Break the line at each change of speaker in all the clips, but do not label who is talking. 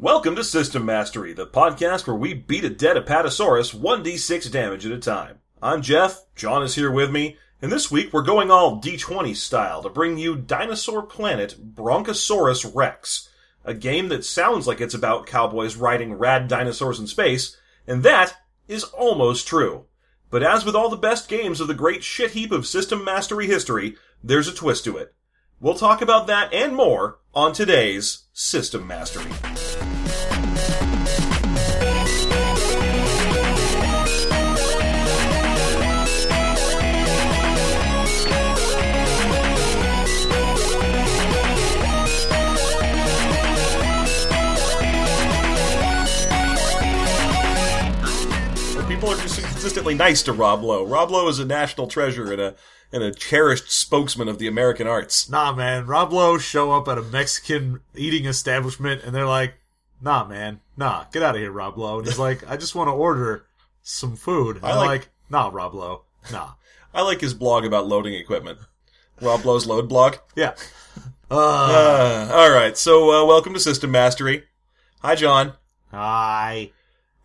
Welcome to System Mastery, the podcast where we beat a dead Apatosaurus 1d6 damage at a time. I'm Jeff, John is here with me, and this week we're going all D20 style to bring you Dinosaur Planet Brontosaurus Rex, a game that sounds like it's about cowboys riding rad dinosaurs in space, and that is almost true. But as with all the best games of the great shit heap of System Mastery history, there's a twist to it. We'll talk about that and more on today's System Mastery. Consistently nice to Rob Lowe. Rob Lowe is a national treasure and a and a cherished spokesman of the American arts.
Nah, man. Rob Lowe show up at a Mexican eating establishment and they're like, "Nah, man, nah, get out of here, Rob Lowe." And he's like, "I just want to order some food." And
I
I'm
like-
like, "Nah, Rob Lowe, nah."
I like his blog about loading equipment. Rob Lowe's load blog.
Yeah. Uh,
Uh, all right, so uh, welcome to System Mastery. Hi, John.
hi.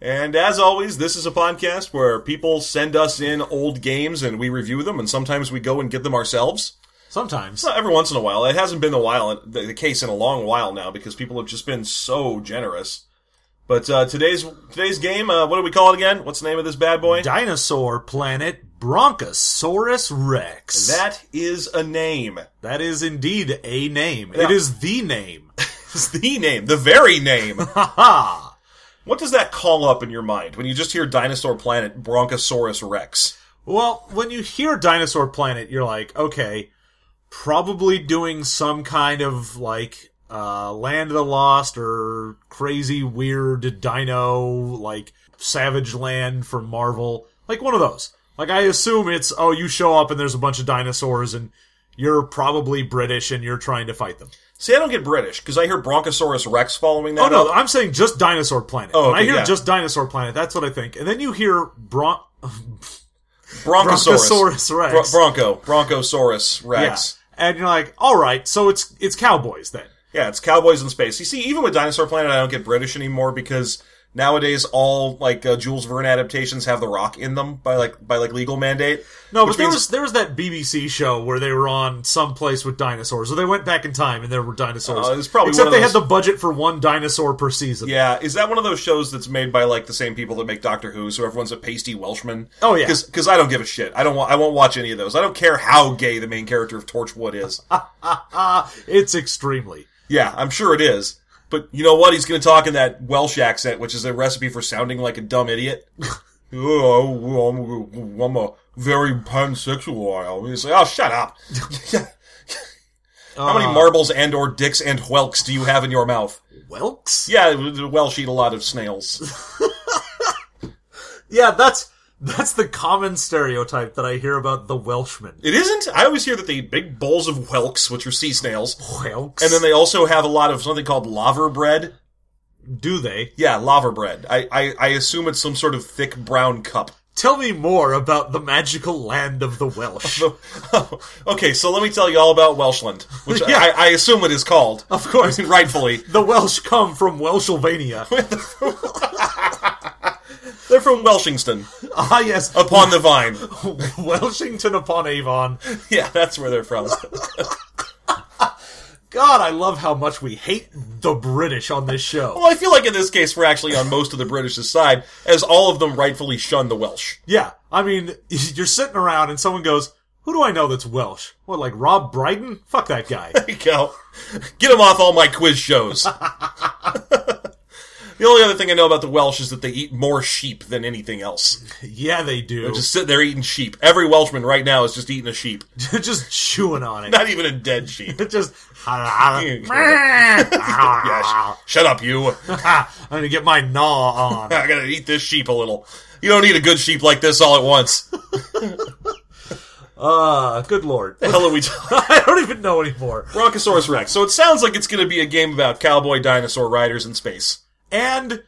And as always, this is a podcast where people send us in old games and we review them, and sometimes we go and get them ourselves.
Sometimes.
Every once in a while. It hasn't been a while, the, the case in a long while now, because people have just been so generous. But uh, today's today's game, uh, what do we call it again? What's the name of this bad boy?
Dinosaur planet Brontosaurus Rex.
That is a name.
that is indeed a name.
Yeah.
It is the name.
It's the name, the very name.
Haha.
What does that call up in your mind when you just hear Dinosaur Planet Brontosaurus Rex?
Well, when you hear Dinosaur Planet, you're like, okay, probably doing some kind of like uh, Land of the Lost or crazy weird dino like Savage Land from Marvel, like one of those. Like I assume it's oh, you show up and there's a bunch of dinosaurs and you're probably British and you're trying to fight them.
See, I don't get British because I hear Brontosaurus Rex following that.
Oh no,
up.
I'm saying just Dinosaur Planet.
Oh,
when I hear
yeah.
just Dinosaur Planet, that's what I think. And then you hear Bron-
Brontosaurus.
Brontosaurus Rex.
Bro- Bronco. Bronchosaurus Rex.
Yeah. And you're like, all right, so it's it's cowboys then.
Yeah, it's cowboys in space. You see, even with Dinosaur Planet, I don't get British anymore because nowadays all like uh, Jules Verne adaptations have The Rock in them by like by like legal mandate.
No, but there
means-
was there was that BBC show where they were on some place with dinosaurs, or they went back in time and there were dinosaurs.
Oh, it was probably
Except they
those-
had the budget for one dinosaur per season.
Yeah, is that one of those shows that's made by like the same people that make Doctor Who? So everyone's a pasty Welshman.
Oh, yeah.
because I don't give a shit. I don't want. I won't watch any of those. I don't care how gay the main character of Torchwood is.
It's extremely.
yeah, I'm sure it is. But you know what? He's going to talk in that Welsh accent, which is a recipe for sounding like a dumb idiot. oh, I'm, I'm a very pansexual. I always say, "Oh, shut up." How many uh, marbles and or dicks and whelks do you have in your mouth?
Whelks?
Yeah, the Welsh eat a lot of snails.
Yeah, that's that's the common stereotype that I hear about the Welshman.
It isn't. I always hear that they eat big bowls of whelks, which are sea snails,
Welks?
and then they also have a lot of something called laver bread.
do they?
Yeah, laver bread. I, I, I assume it's some sort of thick brown cup.
Tell me more about the magical land of the Welsh.
Oh, okay, so let me tell you all about Welshland, which
Yeah.
I, I assume it is called.
Of course.
rightfully.
the Welsh come from Welshylvania.
They're from Welshington.
ah, yes.
upon the vine.
Welshington upon Avon.
Yeah, that's where they're from.
God, I love how much we hate the British on this show.
Well, I feel like in this case we're actually on most of the British's side, as all of them rightfully shun the Welsh.
Yeah, I mean, you're sitting around and someone goes, "Who do I know that's Welsh?" What, like Rob Brydon? Fuck that guy.
There you go. Get him off all my quiz shows. The only other thing I know about the Welsh is that they eat more sheep than anything else.
yeah, they do.
Just sit there eating sheep. Every Welshman right now is just eating a sheep.
Just chewing on it.
Not even a dead sheep.
It's just.
Yeah, sh- shut up, you.
I'm gonna get my gnaw on.
I gotta eat this sheep a little. You don't eat a good sheep like this all at once.
Uh, good lord.
The hell are we?
I don't even know anymore.
Brontosaurus Rex. So it sounds like it's gonna be a game about cowboy dinosaur riders in space.
And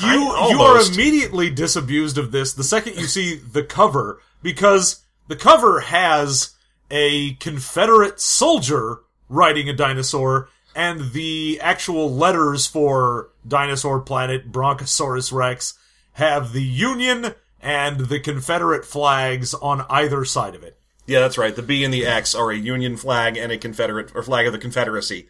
you you are immediately disabused of this the second you see the cover because the cover has a Confederate soldier riding a dinosaur and the actual letters for Dinosaur Planet Brontosaurus Rex have the Union and the Confederate flags on either side of it.
Yeah, that's right. The B and the X are a Union flag and a Confederate or flag of the Confederacy.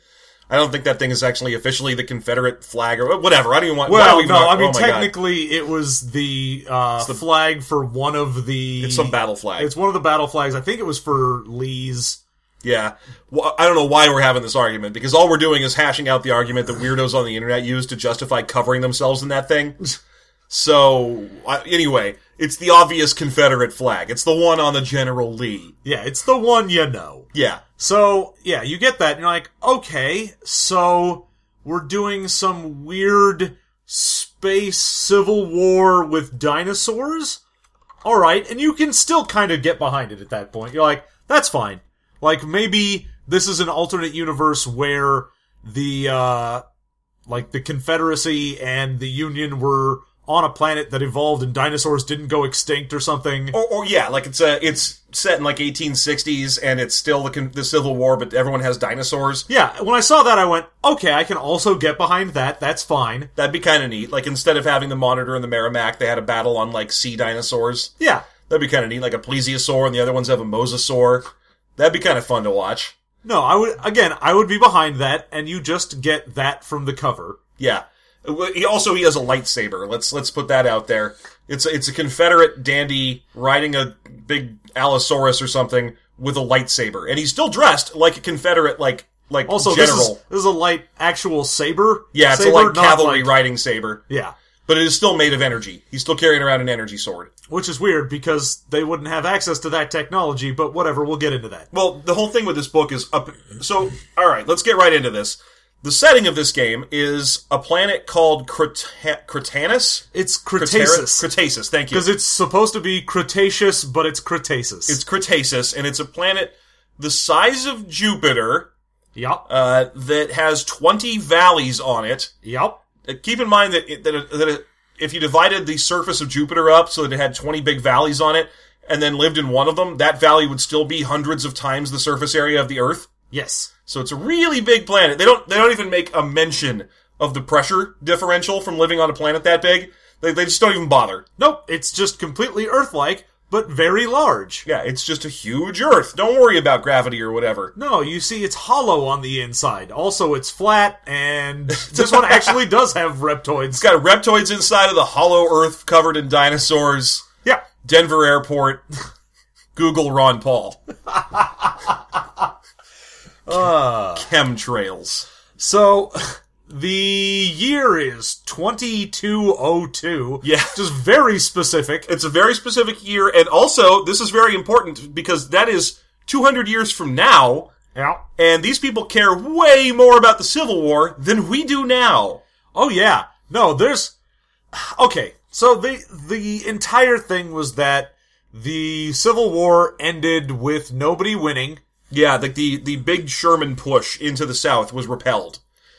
I don't think that thing is actually officially the Confederate flag or whatever. I don't even want.
Well,
we
no, I mean
oh my God.
technically it was the, uh, flag for one of the.
it's some battle flag.
It's one of the battle flags. I think it was for Lee's.
Yeah. Well, I don't know why we're having this argument because all we're doing is hashing out the argument that weirdos on the internet use to justify covering themselves in that thing. So, uh, anyway, it's the obvious Confederate flag. It's the one on the General Lee.
Yeah, it's the one you know.
Yeah.
So, yeah, you get that, and you're like, okay, so we're doing some weird space civil war with dinosaurs? Alright, and you can still kind of get behind it at that point. You're like, that's fine. Like, maybe this is an alternate universe where the, uh, like the Confederacy and the Union were on a planet that evolved and dinosaurs didn't go extinct or something.
Or, or yeah, like it's a, it's set in like 1860s and it's still the, the Civil War, but everyone has dinosaurs.
Yeah, when I saw that, I went, okay, I can also get behind that. That's fine.
That'd be kind of neat. Like instead of having the Monitor and the Merrimack, they had a battle on like sea dinosaurs.
Yeah.
That'd be kind of neat. Like a plesiosaur and the other ones have a mosasaur. That'd be kind of fun to watch.
No, I would, again, I would be behind that, and you just get that from the cover.
Yeah. He also he has a lightsaber. Let's let's put that out there. It's a, it's a Confederate dandy riding a big Allosaurus or something with a lightsaber, and he's still dressed like a Confederate like like
Also,
general.
this is, this is a light actual saber.
yeah, it's
saber,
a
light
cavalry
like-
riding saber,
Yeah.
but it is still made of energy. He's still carrying around an energy sword.
Which is weird because they wouldn't have access to that technology, but whatever, we'll get into that.
Well, the whole thing with this book is up. So, all right, let's get right into this. The setting of this game is a planet called Creta- Cretanus.
It's Cretaceous.
Cretaceous. Thank you.
Because it's supposed to be Cretaceous, but it's Cretaceous.
It's Cretaceous, and it's a planet the size of Jupiter
Yup.
uh, that has 20 valleys on it.
yup.
Uh, Keep in mind that, it, that, it, that it, if you divided the surface of Jupiter up so that it had 20 big valleys on it, and then lived in one of them, that valley would still be hundreds of times the surface area of the Earth.
Yes.
So it's a really big planet. They don't they don't even make a mention of the pressure differential from living on a planet that big. They, they just don't even bother.
Nope, it's just completely Earth-like, but very large.
Yeah, it's just a huge Earth. Don't worry about gravity or whatever.
No, you see, it's hollow on the inside. Also, it's flat, and this one actually does have reptoids.
It's got reptoids inside of the hollow Earth covered in dinosaurs.
yeah.
Denver Airport. Google Ron Paul.
Uh,
Chemtrails.
so, the year is 2202.
Yeah.
Just very specific.
It's a very specific year, and also this is very important because that is 200 years from now,
Yeah.
and these people care way more about the Civil War than we do now.
Oh yeah. No, there's Okay. So the the entire thing was that the Civil War ended with nobody winning.
Yeah, like the, the big Sherman push into the South was repelled.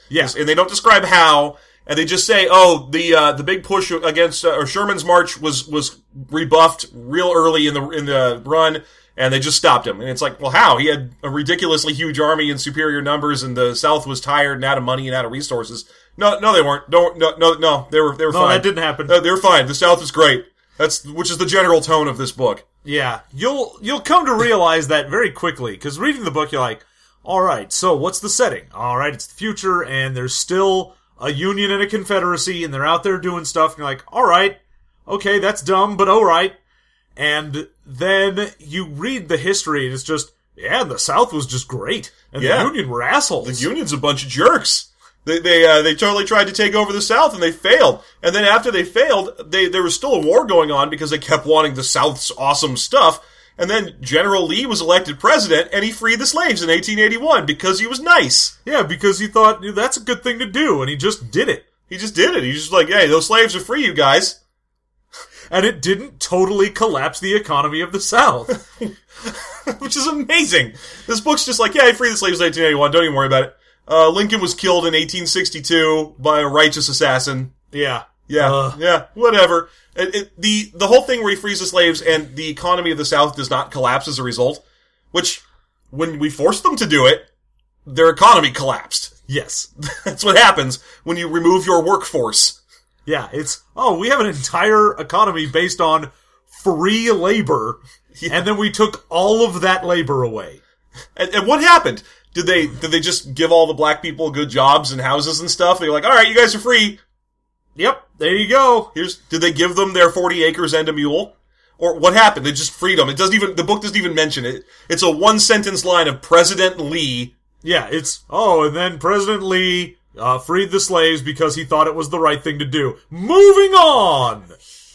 Yes.
and they don't describe how, and they just say, "Oh, the uh, the big push against uh, or Sherman's march was was rebuffed real early in the in the run." And they just stopped him. And it's like, well, how? He had a ridiculously huge army and superior numbers, and the South was tired and out of money and out of resources. No, no, they weren't. No, no, no, no. They were, they were
No,
fine.
that didn't happen.
No, they were fine. The South was great. That's which is the general tone of this book.
Yeah, you'll you'll come to realize that very quickly because reading the book, you're like, all right, so what's the setting? All right, it's the future, and there's still a union and a confederacy, and they're out there doing stuff. And you're like, all right, okay, that's dumb, but all right. And then you read the history, and it's just, yeah, the South was just great, and
Yeah.
the Union were assholes.
The Union's a bunch of jerks. They they uh, they totally tried to take over the South and they failed. And then after they failed, they there was still a war going on because they kept wanting the South's awesome stuff. And then General Lee was elected president and he freed the slaves in 1881 because he was nice.
yeah, because he thought that's a good thing to do, and he just did it.
He just did it. He's just like, hey, those slaves are free, you guys.
And it didn't totally collapse the economy of the South.
Which is amazing. This book's just like, yeah, he freed the slaves in 1881. Don't even worry about it. Uh, Lincoln was killed in 1862 by a righteous assassin.
yeah.
Yeah,
Ugh.
yeah, whatever. It, it, the the whole thing where he frees the slaves and the economy of the South does not collapse as a result, which when we forced them to do it, their economy collapsed.
Yes.
That's what happens when you remove your workforce.
Yeah, it's oh, we have an entire economy based on free labor, and then we took all of that labor away.
And, and what happened? Did they did they just give all the black people good jobs and houses and stuff? They were like, all right, you guys are free.
Yep, there you go.
Here's did they give them their forty acres and a mule? Or what happened? They just freed them. It doesn't even the book doesn't even mention it. It's a one sentence line of President Lee.
Yeah, it's oh, and then President Lee uh, freed the slaves because he thought it was the right thing to do. Moving on.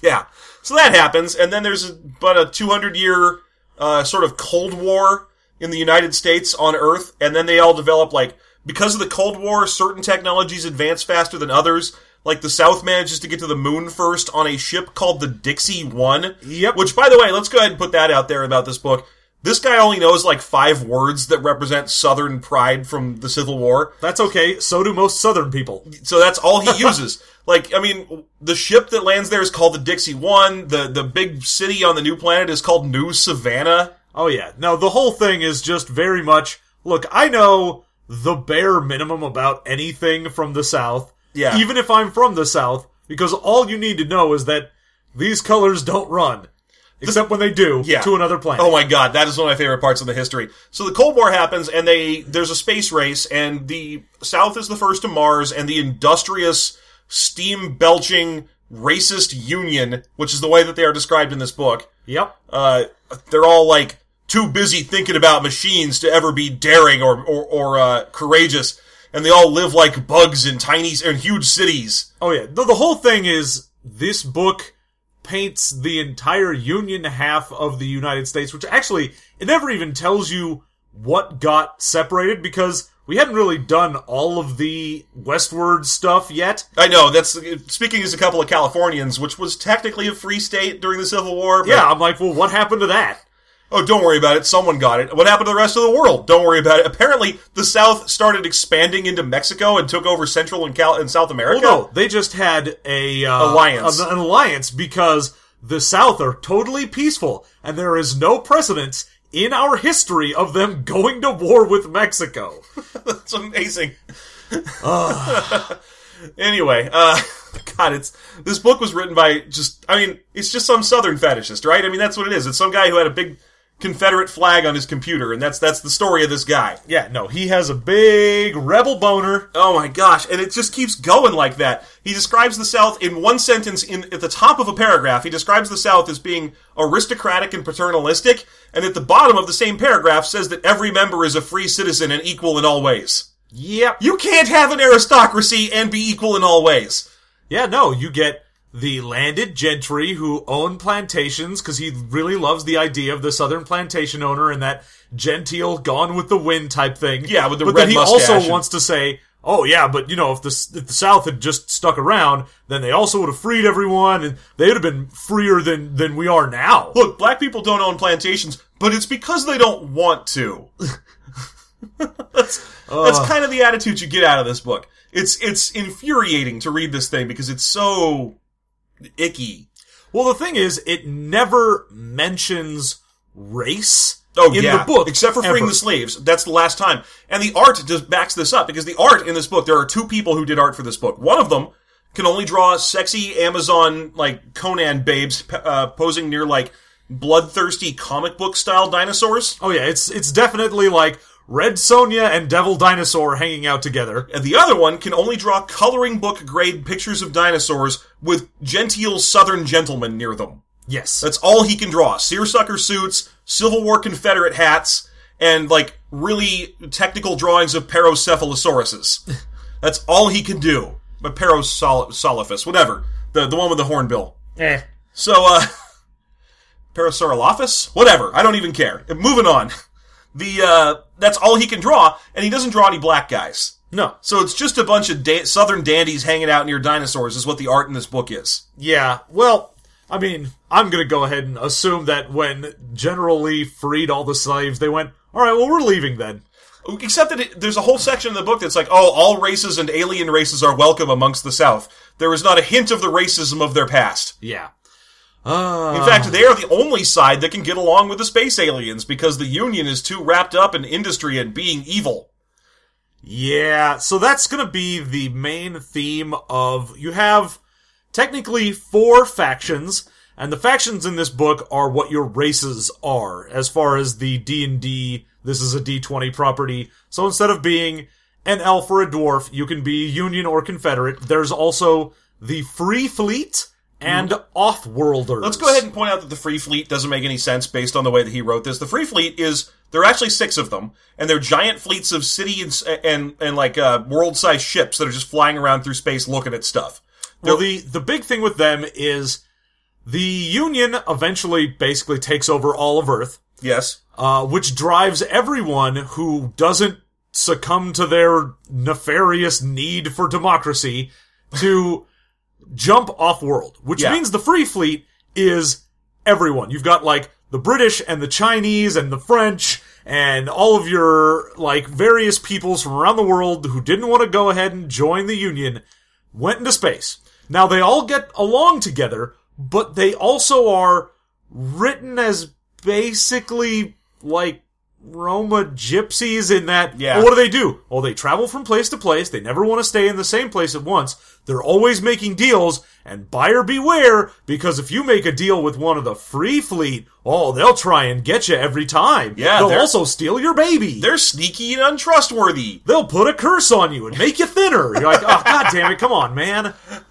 Yeah. So that happens, and then there's about a 200 year uh, sort of Cold War in the United States on Earth, and then they all develop like because of the Cold War, certain technologies advance faster than others. Like the South manages to get to the moon first on a ship called the Dixie One.
Yep.
Which, by the way, let's go ahead and put that out there about this book. This guy only knows like five words that represent Southern pride from the Civil War.
That's okay. So do most Southern people.
So that's all he uses. like, I mean, the ship that lands there is called the Dixie One. The the big city on the new planet is called New Savannah.
Oh yeah. No, the whole thing is just very much. Look, I know the bare minimum about anything from the South.
Yeah.
Even if I'm from the South, because all you need to know is that these colors don't run. Except when they do
Yeah.
to another planet.
Oh my god, that is one of my favorite parts of the history. So the Cold War happens, and they there's a space race, and the South is the first to Mars, and the industrious, steam belching, racist Union, which is the way that they are described in this book.
Yep.
Uh, they're all like too busy thinking about machines to ever be daring or or, or uh, courageous, and they all live like bugs in tiny in huge cities.
Oh yeah. The, the whole thing is this book paints the entire Union half of the United States, which actually it never even tells you what got separated because we hadn't really done all of the westward stuff yet.
I know that's speaking as a couple of Californians, which was technically a free state during the Civil War.
Yeah, I'm like, well, what happened to that?
Oh, don't worry about it. Someone got it. What happened to the rest of the world? Don't worry about it. Apparently, the South started expanding into Mexico and took over Central and, Cal- and South America.
Well, no, they just had a uh,
Alliance.
an, an alliance because the South are totally peaceful, and there is no precedence in our history of them going to war with Mexico.
That's amazing. anyway, uh, God, it's this book was written by just. I mean, it's just some Southern fetishist, right? I mean, that's what it is. It's some guy who had a big Confederate flag on his computer, and that's that's the story of this guy.
Yeah, no, he has a big rebel boner.
Oh my gosh, and it just keeps going like that. He describes the South in one sentence in at the top of a paragraph. He describes the South as being aristocratic and paternalistic, and at the bottom of the same paragraph says that every member is a free citizen and equal in all ways.
Yep.
You can't have an aristocracy and be equal in all ways.
Yeah, no, you get the landed gentry who own plantations because he really loves the idea of the southern plantation owner and that genteel gone with the wind type thing.
Yeah, with the
but
red
then he also
and-
wants to say, "Oh yeah, but you know, if the if the South had just stuck around, then they also would have freed everyone, and they'd have been freer than than we are now."
Look, black people don't own plantations, but it's because they don't want to. that's that's kind of the attitude you get out of this book. It's it's infuriating to read this thing because it's so icky.
Well, the thing is, it never mentions race.
Oh
in
yeah,
the book,
except for freeing
ever.
the slaves. That's the last time. And the art just backs this up because the art in this book, there are two people who did art for this book. One of them can only draw sexy Amazon like Conan babes uh, posing near like bloodthirsty comic book style dinosaurs.
Oh yeah, it's it's definitely like Red Sonja and Devil Dinosaur hanging out together.
And the other one can only draw coloring book grade pictures of dinosaurs with genteel southern gentlemen near them.
Yes.
That's all he can draw. Seersucker suits, Civil War Confederate hats, and like really technical drawings of Parocephalosauruses. That's all he can do. But Parosolophus, whatever. The the one with the hornbill.
eh.
So, uh, Parasaurolophus? Whatever. I don't even care. Moving on. The, uh, that's all he can draw, and he doesn't draw any black guys.
No.
So it's just a bunch of da- southern dandies hanging out near dinosaurs is what the art in this book is.
Yeah. Well, I mean, I'm gonna go ahead and assume that when General Lee freed all the slaves, they went, "All right, well, we're leaving then."
Except that it, there's a whole section in the book that's like, oh, all races and alien races are welcome amongst the South. There is not a hint of the racism of their past.
Yeah. Uh,
In fact, they are the only side that can get along with the space aliens because the Union is too wrapped up in industry and being evil.
Yeah, so that's going to be the main theme of you have technically four factions and the factions in this book are what your races are as far as the D&D this is a D20 property. So instead of being an elf or a dwarf, you can be Union or Confederate. There's also the Free Fleet and Offworlders.
Let's go ahead and point out that the Free Fleet doesn't make any sense based on the way that he wrote this. The Free Fleet is there are actually six of them, and they're giant fleets of city and and, and like uh, world-sized ships that are just flying around through space looking at stuff.
Well, the the big thing with them is the Union eventually basically takes over all of Earth,
Yes,
uh, which drives everyone who doesn't succumb to their nefarious need for democracy to jump off world, which
Yeah.
means the Free Fleet is everyone. You've got like the British and the Chinese and the French and all of your like various peoples from around the world who didn't want to go ahead and join the Union went into space. Now they all get along together, but they also are written as basically like Roma gypsies in that
Yeah.
what do they do? Oh, they travel from place to place. They never want to stay in the same place at once. They're always making deals, and buyer beware, because if you make a deal with one of the free fleet, oh, they'll try and get you every time.
Yeah,
They'll also steal your baby.
they're sneaky and untrustworthy.
They'll put a curse on you and make you thinner. You're like, oh, god damn it, come on, man.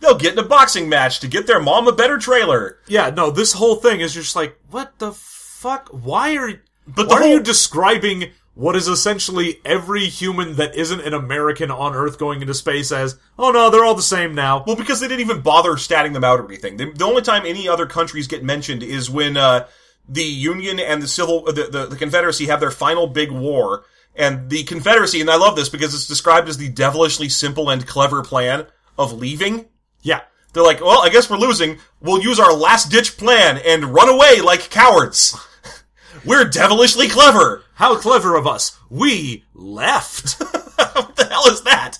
They'll get in a boxing match to get their mom a better trailer.
Yeah, no, this whole thing is just like, what the fuck? Why are
But
why
the
are you describing what is essentially every human that isn't an American on Earth going into space as, oh no, they're all the same now.
Well, because they didn't even bother statting them out or anything. The, the only time any other countries get mentioned is when uh, the Union and the Civil, the, the, the Confederacy have their final big war, and the Confederacy, and I love this because it's described as the devilishly simple and clever plan of leaving.
Yeah.
They're like, well, I guess we're losing. We'll use our last ditch plan and run away like cowards. We're devilishly clever.
How clever of us. We left.
what the hell is that?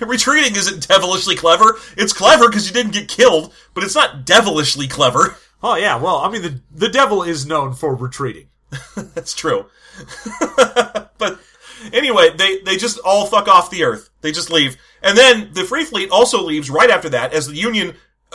Retreating isn't devilishly clever. It's clever because you didn't get killed, but it's not devilishly clever.
oh yeah, well, I mean the the devil is known for retreating.
That's true. but anyway, they, they just all fuck off the earth. They just leave. And then the Free Fleet also leaves right after that as the Union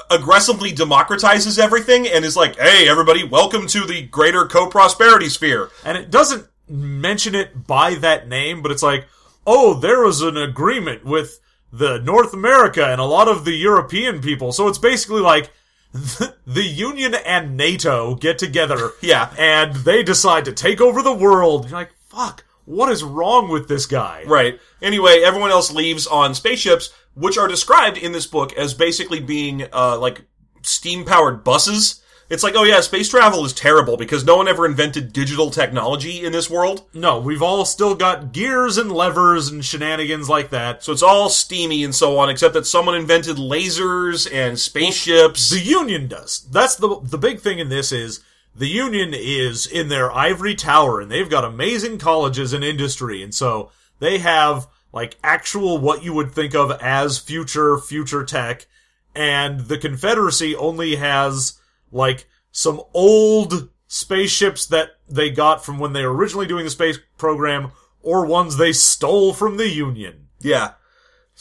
aggressively democratizes everything and is like, hey, everybody, welcome to the greater co-prosperity sphere.
And it doesn't mention it by that name, but it's like, oh, there was an agreement with the North America and a lot of the European people. So it's basically like the Union and NATO get together.
Yeah.
And they decide to take over the world. You're like, fuck, what is wrong with this guy?
Right. Anyway, everyone else leaves on spaceships, which are described in this book as basically being, uh, like, steam-powered buses. It's like, oh yeah, space travel is terrible because no one ever invented digital technology in this world.
No, we've all still got gears and levers and shenanigans like that.
So it's all steamy and so on, except that someone invented lasers and spaceships.
The Union does. That's the the big thing in this is the Union is in their ivory tower and they've got amazing colleges and industry and so they have like actual what you would think of as future future tech and the Confederacy only has like some old spaceships that they got from when they were originally doing the space program or ones they stole from the Union.
yeah.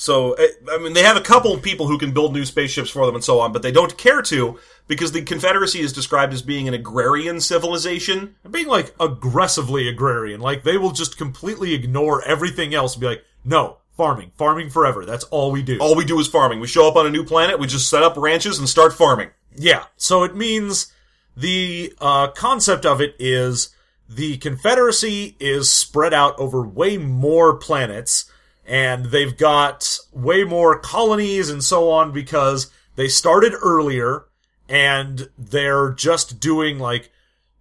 So, eh, I mean, they have a couple of people who can build new spaceships for them and so on, but they don't care to because the Confederacy is described as being an agrarian civilization.
being like aggressively agrarian. Like they will just completely ignore everything else and be like, no, farming, farming forever. That's all we do.
All we do is farming. We show up on a new planet, we just set up ranches and start farming.
Yeah. So it means the uh, concept of it is the Confederacy is spread out over way more planets, and they've got way more colonies and so on because they started earlier and they're just doing like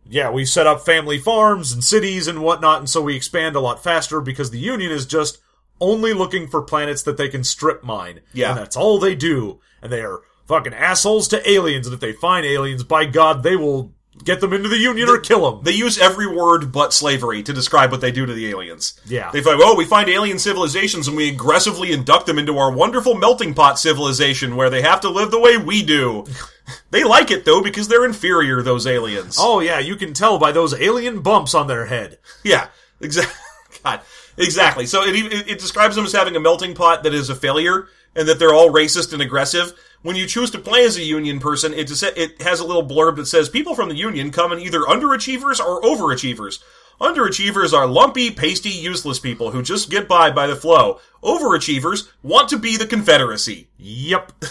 yeah, we set up family farms and cities and whatnot, and so we expand a lot faster because the Union is just only looking for planets that they can strip mine.
Yeah.
And that's all they do. And they are fucking assholes to aliens, and if they find aliens, by God, they will get them into the Union or kill them.
They use every word but slavery to describe what they do to the aliens.
Yeah.
They find, oh, we find alien civilizations and we aggressively induct them into our wonderful melting pot civilization where they have to live the way we do. they like it though because they're inferior, those aliens.
oh yeah, you can tell by those alien bumps on their head.
Yeah, exactly. God. Exactly. So it, it, it describes them as having a melting pot that is a failure, and that they're all racist and aggressive. When you choose to play as a Union person, it it has a little blurb that says people from the Union come in either underachievers or overachievers. Underachievers are lumpy, pasty, useless people who just get by by the flow. Overachievers want to be the Confederacy.
Yep.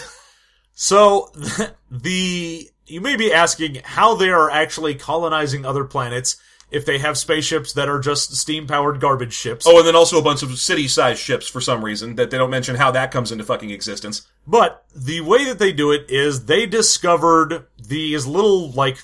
So the you may be asking how they are actually colonizing other planets if they have spaceships that are just steam powered garbage ships.
Oh, and then also a bunch of city-sized ships for some reason that they don't mention how that comes into fucking existence.
But the way that they do it is they discovered these little like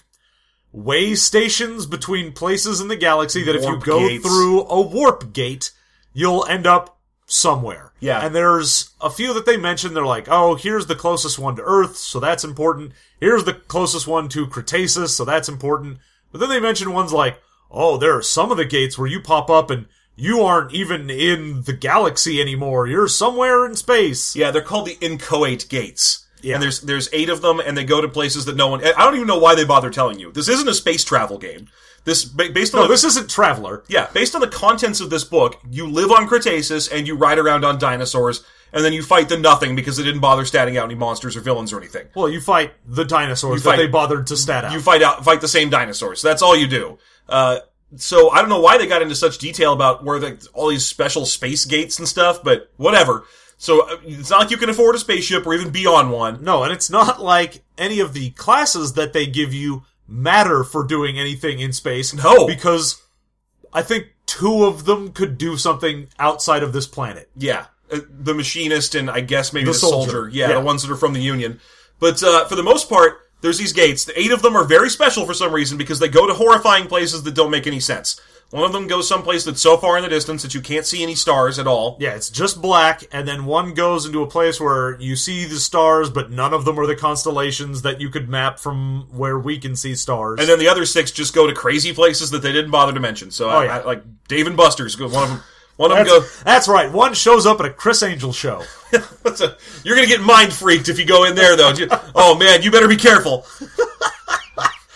way stations between places in the galaxy that if you go
gates.
through a warp gate, you'll end up somewhere.
Yeah.
And there's a few that they mention. They're like, oh, here's the closest one to Earth, so that's important. Here's the closest one to Cretaceous, so that's important. But then they mention ones like, oh, there are some of the gates where you pop up and you aren't even in the galaxy anymore. You're somewhere in space.
Yeah, they're called the inchoate gates.
Yeah.
And there's there's eight of them, and they go to places that no one. I don't even know why they bother telling you. This isn't a space travel game. This based on
No,
the,
this isn't Traveller.
yeah based on the contents of this book, you live on Cretaceous and you ride around on dinosaurs, and then you fight the nothing because they didn't bother statting out any monsters or villains or anything.
Well, you fight the dinosaurs
You fight-
they bothered to stat out.
You fight out fight the same dinosaurs. That's all you do. Uh, so I don't know why they got into such detail about where the, all these special space gates and stuff, but whatever. So uh, it's not like you can afford a spaceship or even be on one.
no, and it's not like any of the classes that they give you matter for doing anything in space.
No.
because I think two of them could do something outside of this planet.
Yeah, uh, the machinist and I guess maybe the,
The
soldier.
soldier.
Yeah,
Yeah.
the ones that are from the Union. But uh, for the most part, there's these gates. The eight of them are very special for some reason because they go to horrifying places that don't make any sense. One of them goes someplace that's so far in the distance that you can't see any stars at all.
Yeah, it's just black, and then one goes into a place where you see the stars, but none of them are the constellations that you could map from where we can see stars.
And then the other six just go to crazy places that they didn't bother to mention. So oh, I,
yeah.
I, like Dave and Buster's, one of them. One of them
that's,
go.
that's right. One shows up at a Criss Angel show.
A, you're gonna get mind freaked if you go in there, though. Oh man, you better be careful.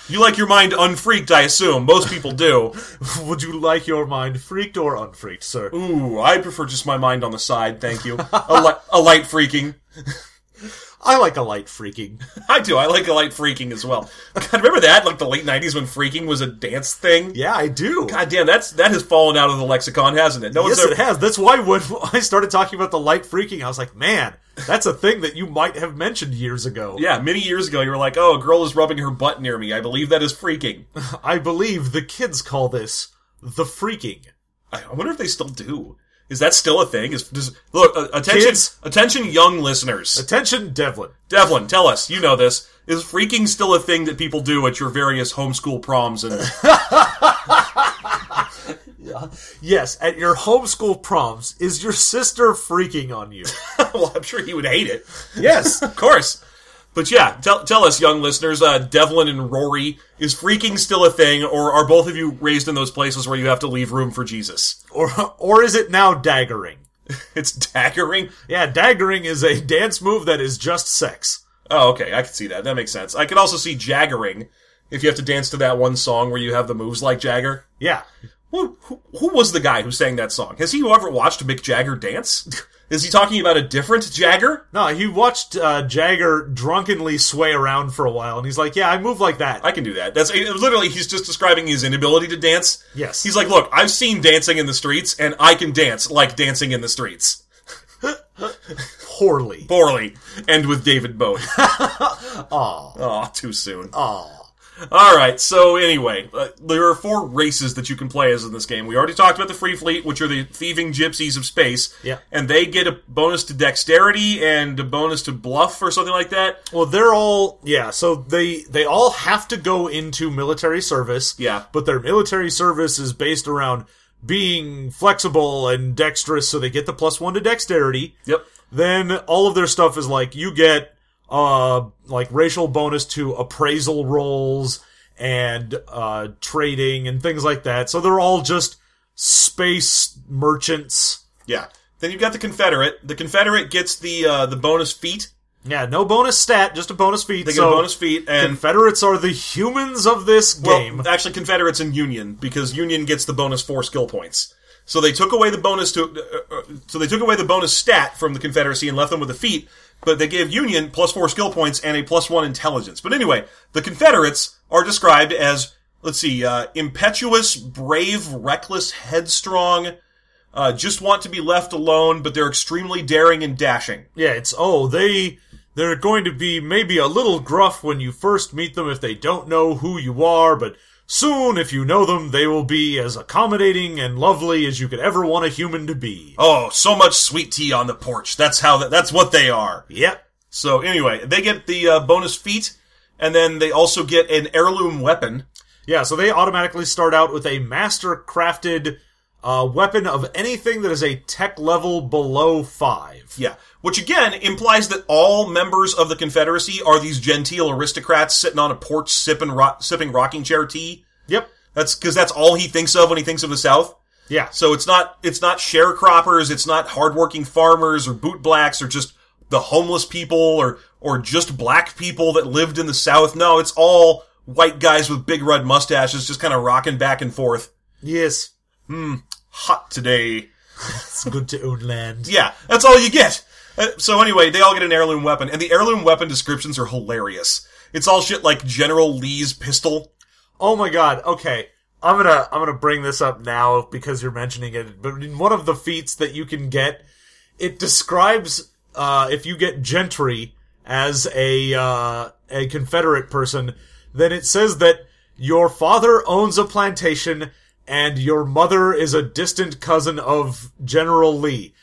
You like your mind unfreaked, I assume. Most people do.
Would you like your mind freaked or unfreaked, sir?
Ooh, I prefer just my mind on the side, thank you. A, li- a light freaking.
I like a light freaking.
I do, I like a light freaking as well. God, remember that? Like the late 90s when freaking was a dance thing?
Yeah, I do.
God damn, that's, that has fallen out of the lexicon, hasn't it? No
yes,
ever-
it has. That's why when I started talking about the light freaking, I was like, man, that's a thing that you might have mentioned years ago.
Yeah, many years ago, you were like, oh, a girl is rubbing her butt near me. I believe that is freaking.
I believe the kids call this the freaking.
I I wonder if they still do. Is that still a thing? Is does, look uh, attention,
Kids?
attention, young listeners.
Attention, Devlin.
Devlin, tell us. You know this. Is freaking still a thing that people do at your various homeschool proms? And
Yes, at your homeschool proms, is your sister freaking on you?
well, I'm sure he would hate it.
yes.
Of course. But yeah, tell, tell us, young listeners, uh, Devlin and Rory, is freaking still a thing, or are both of you raised in those places where you have to leave room for Jesus?
Or or is it now daggering?
It's daggering.
Yeah, daggering is a dance move that is just sex.
Oh, okay, I can see that. That makes sense. I can also see jaggering, if you have to dance to that one song where you have the moves like Jagger.
Yeah.
Who, who, who was the guy who sang that song? Has he ever watched Mick Jagger dance? Is he talking about a different Jagger?
No, he watched uh, Jagger drunkenly sway around for a while, and he's like, "Yeah, I move like that."
I can do that. That's literally he's just describing his inability to dance.
Yes.
He's like, look, I've seen dancing in the streets, and I can dance like dancing in the streets.
Poorly.
Poorly, and with David Bowie.
Aw.
Aw, too soon.
Aw.
All right. So anyway, uh, there are four races that you can play as in this game. We already talked about the Free Fleet, which are the thieving gypsies of space.
Yeah.
And they get a bonus to dexterity and a bonus to bluff or something like that.
Well, they're all yeah. So they they all have to go into military service.
Yeah.
But their military service is based around being flexible and dexterous, so they get the plus one to dexterity.
Yep.
Then all of their stuff is like you get uh like racial bonus to appraisal rolls and uh trading and things like that. So they're all just space merchants.
Yeah. Then you've got the Confederate. The Confederate gets the uh, the bonus feat.
Yeah, no bonus stat, just a bonus feat.
They get
so
a bonus feat, and
Confederates are the humans of this game.
well, actually, Confederates and Union because Union gets the bonus four skill points. So they took away the bonus to, uh, uh, so they took away the bonus stat from the Confederacy and left them with a feat, but they gave Union plus four skill points and a plus one intelligence. But anyway, the Confederates are described as, let's see, uh, impetuous, brave, reckless, headstrong, uh, just want to be left alone, but they're extremely daring and dashing.
Yeah, it's oh they they're going to be maybe a little gruff when you first meet them if they don't know who you are, but soon if you know them, they will be as accommodating and lovely as you could ever want a human to be.
Oh, so much sweet tea on the porch. That's how, that, that's what they are.
Yep.
So anyway, they get the uh, bonus feat, and then they also get an heirloom weapon.
Yeah, so they automatically start out with a master crafted uh, weapon of anything that is a tech level below five.
Yeah. Which again implies that all members of the Confederacy are these genteel aristocrats sitting on a porch sipping, ro- sipping rocking chair tea.
Yep.
That's because that's all he thinks of when he thinks of the South.
Yeah.
So it's not it's not sharecroppers, it's not hardworking farmers or bootblacks or just the homeless people or or just black people that lived in the South. No, it's all white guys with big red mustaches just kind of rocking back and forth.
Yes. Hmm.
Hot today.
It's good to own land.
Yeah, that's all you get. So anyway, they all get an heirloom weapon, and the heirloom weapon descriptions are hilarious. It's all shit like General Lee's pistol.
Oh my god. Okay. I'm gonna I'm gonna bring this up now because you're mentioning it. But in one of the feats that you can get, it describes uh, if you get gentry as a uh, a Confederate person, then it says that your father owns a plantation and your mother is a distant cousin of General Lee.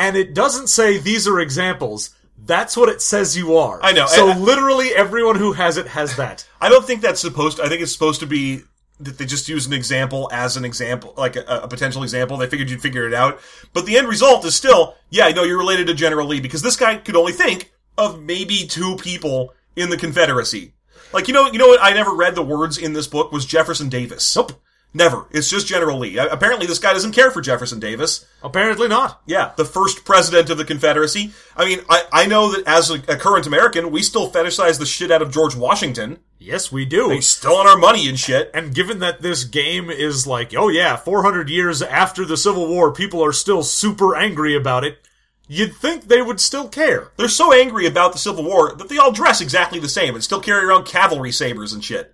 And it doesn't say these are examples. That's what it says you are.
I know,
So
and-
literally everyone who has it has that.
I don't think that's supposed to, I think it's supposed to be that they just use an example as an example, like a, a potential example. They figured you'd figure it out. But the end result is still, yeah, I know you're related to General Lee because this guy could only think of maybe two people in the Confederacy. Like, you know, you know what I never read the words in this book was Jefferson Davis.
Nope.
Never. It's just General Lee. Apparently this guy doesn't care for Jefferson Davis.
Apparently not.
Yeah, the first president of the Confederacy. I mean, I, I know that as a, a current American, we still fetishize the shit out of George Washington.
Yes, we do.
He's still on our money and shit.
And given that this game is like, oh yeah, 400 years after the Civil War, people are still super angry about it, you'd think they would still care.
They're so angry about the Civil War that they all dress exactly the same and still carry around cavalry sabers and shit.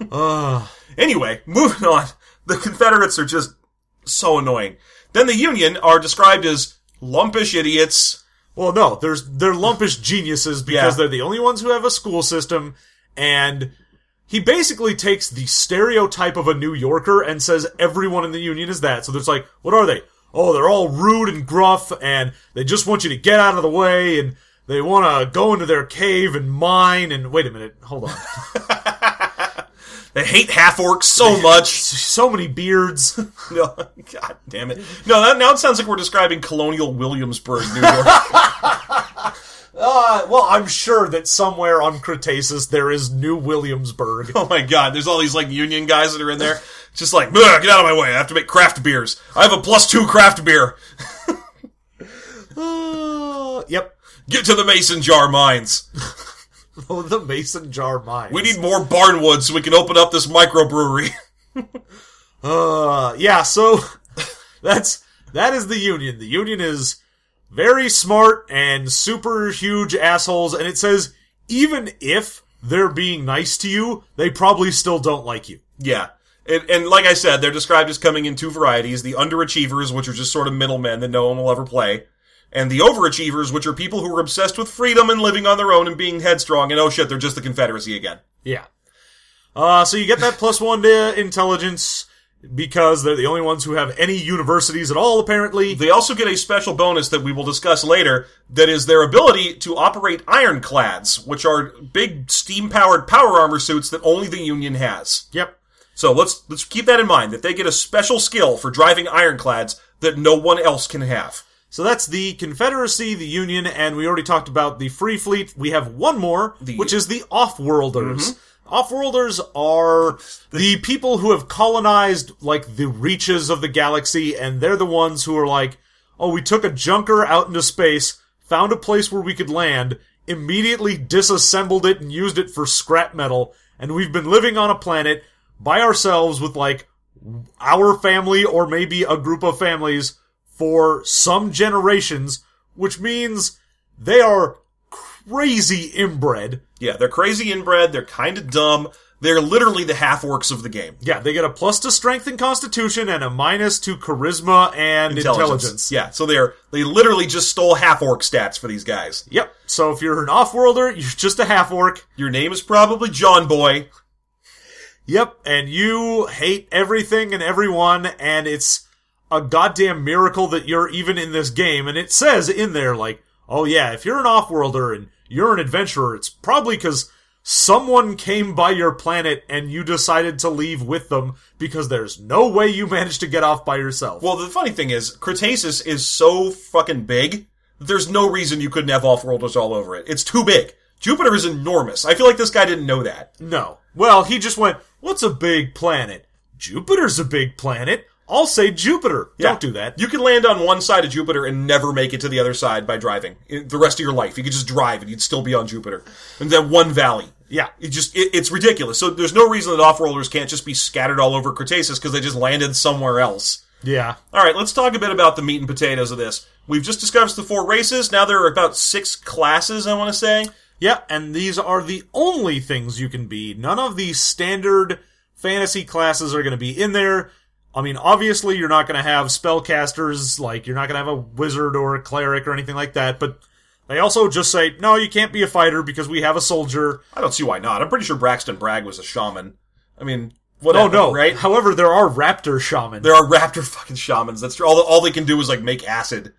Ugh. Ah.
Anyway, moving on. The Confederates are just so annoying. Then the Union are described as lumpish idiots.
well, no, there's they're lumpish geniuses because
Yeah.
they're the only ones who have a school system, and he basically takes the stereotype of a New Yorker and says everyone in the Union is that. So there's like, what are they? Oh, they're all rude and gruff, and they just want you to get out of the way, and they want to go into their cave and mine. And wait a minute, hold on.
They hate half orcs so much.
so many beards.
No, God damn it. No, that, now it sounds like we're describing colonial Williamsburg, New York.
Uh, well, I'm sure that somewhere on Cretaceous there is New Williamsburg.
oh my God, there's all these like Union guys that are in there. Just like, get out of my way. I have to make craft beers. I have a plus two craft beer.
Uh, yep.
Get to the mason jar mines.
Oh, the mason jar mines.
We need more barnwood so we can open up this microbrewery.
Uh, yeah. So that's that is the Union. The Union is very smart and super huge assholes, and it says even if they're being nice to you, they probably still don't like you.
Yeah. And, and like I said, they're described as coming in two varieties. The underachievers, which are just sort of middlemen that no one will ever play. And the overachievers, which are people who are obsessed with freedom and living on their own and being headstrong. And oh shit, they're just the Confederacy again.
Yeah. Uh, so you get that plus one to intelligence because they're the only ones who have any universities at all, apparently.
They also get a special bonus that we will discuss later that is their ability to operate ironclads, which are big steam powered power armor suits that only the Union has.
Yep.
So let's let's keep that in mind that they get a special skill for driving ironclads that no one else can have.
So that's the Confederacy, the Union, and we already talked about the Free Fleet. We have one more, which is the Offworlders. Mm-hmm. Offworlders are the people who have colonized, like, the reaches of the galaxy, and they're the ones who are like, oh, we took a junker out into space, found a place where we could land, immediately disassembled it and used it for scrap metal, and we've been living on a planet by ourselves with, like, our family or maybe a group of families for some generations, which means they are crazy inbred.
Yeah, they're crazy inbred. They're kind of dumb. They're literally the half orcs of the game.
Yeah, they get a plus to strength and constitution and a minus to charisma and intelligence.
Yeah, so they're they literally just stole half orc stats for these guys.
Yep. So if you're an off-worlder, you're just a half orc.
Your name is probably John Boy.
Yep, and you hate everything and everyone, and it's a goddamn miracle that you're even in this game. And it says in there, like, oh yeah, if you're an off-worlder and you're an adventurer, it's probably because someone came by your planet and you decided to leave with them because there's no way you managed to get off by yourself.
Well, the funny thing is, Cretaceous is so fucking big there's no reason you couldn't have off-worlders all over it. It's too big. Jupiter is enormous. I feel like this guy didn't know that.
no. Well, he just went, what's a big planet? Jupiter's a big planet. I'll say Jupiter.
Yeah.
Don't do that.
You can land on one side of Jupiter and never make it to the other side by driving. Eh, the rest of your life, you could just drive and you'd still be on Jupiter. And then one valley.
Yeah.
It just it, it's ridiculous. So there's no reason that off-worlders can't just be scattered all over Cretaceous because they just landed somewhere else.
Yeah.
All right, let's talk a bit about the meat and potatoes of this. We've just discussed the four races. Now there are about six classes. I want to say.
Yeah, and these are the only things you can be. None of the standard fantasy classes are going to be in there. I mean, obviously, you're not going to have spellcasters, like, you're not going to have a wizard or a cleric or anything like that, but they also just say, no, you can't be a fighter because we have a soldier.
I don't see why not. I'm pretty sure Braxton Bragg was a shaman. I mean,
Oh, no.
right?
However, there are raptor shamans.
There are raptor fucking shamans. That's true. All, all they can do is like make acid.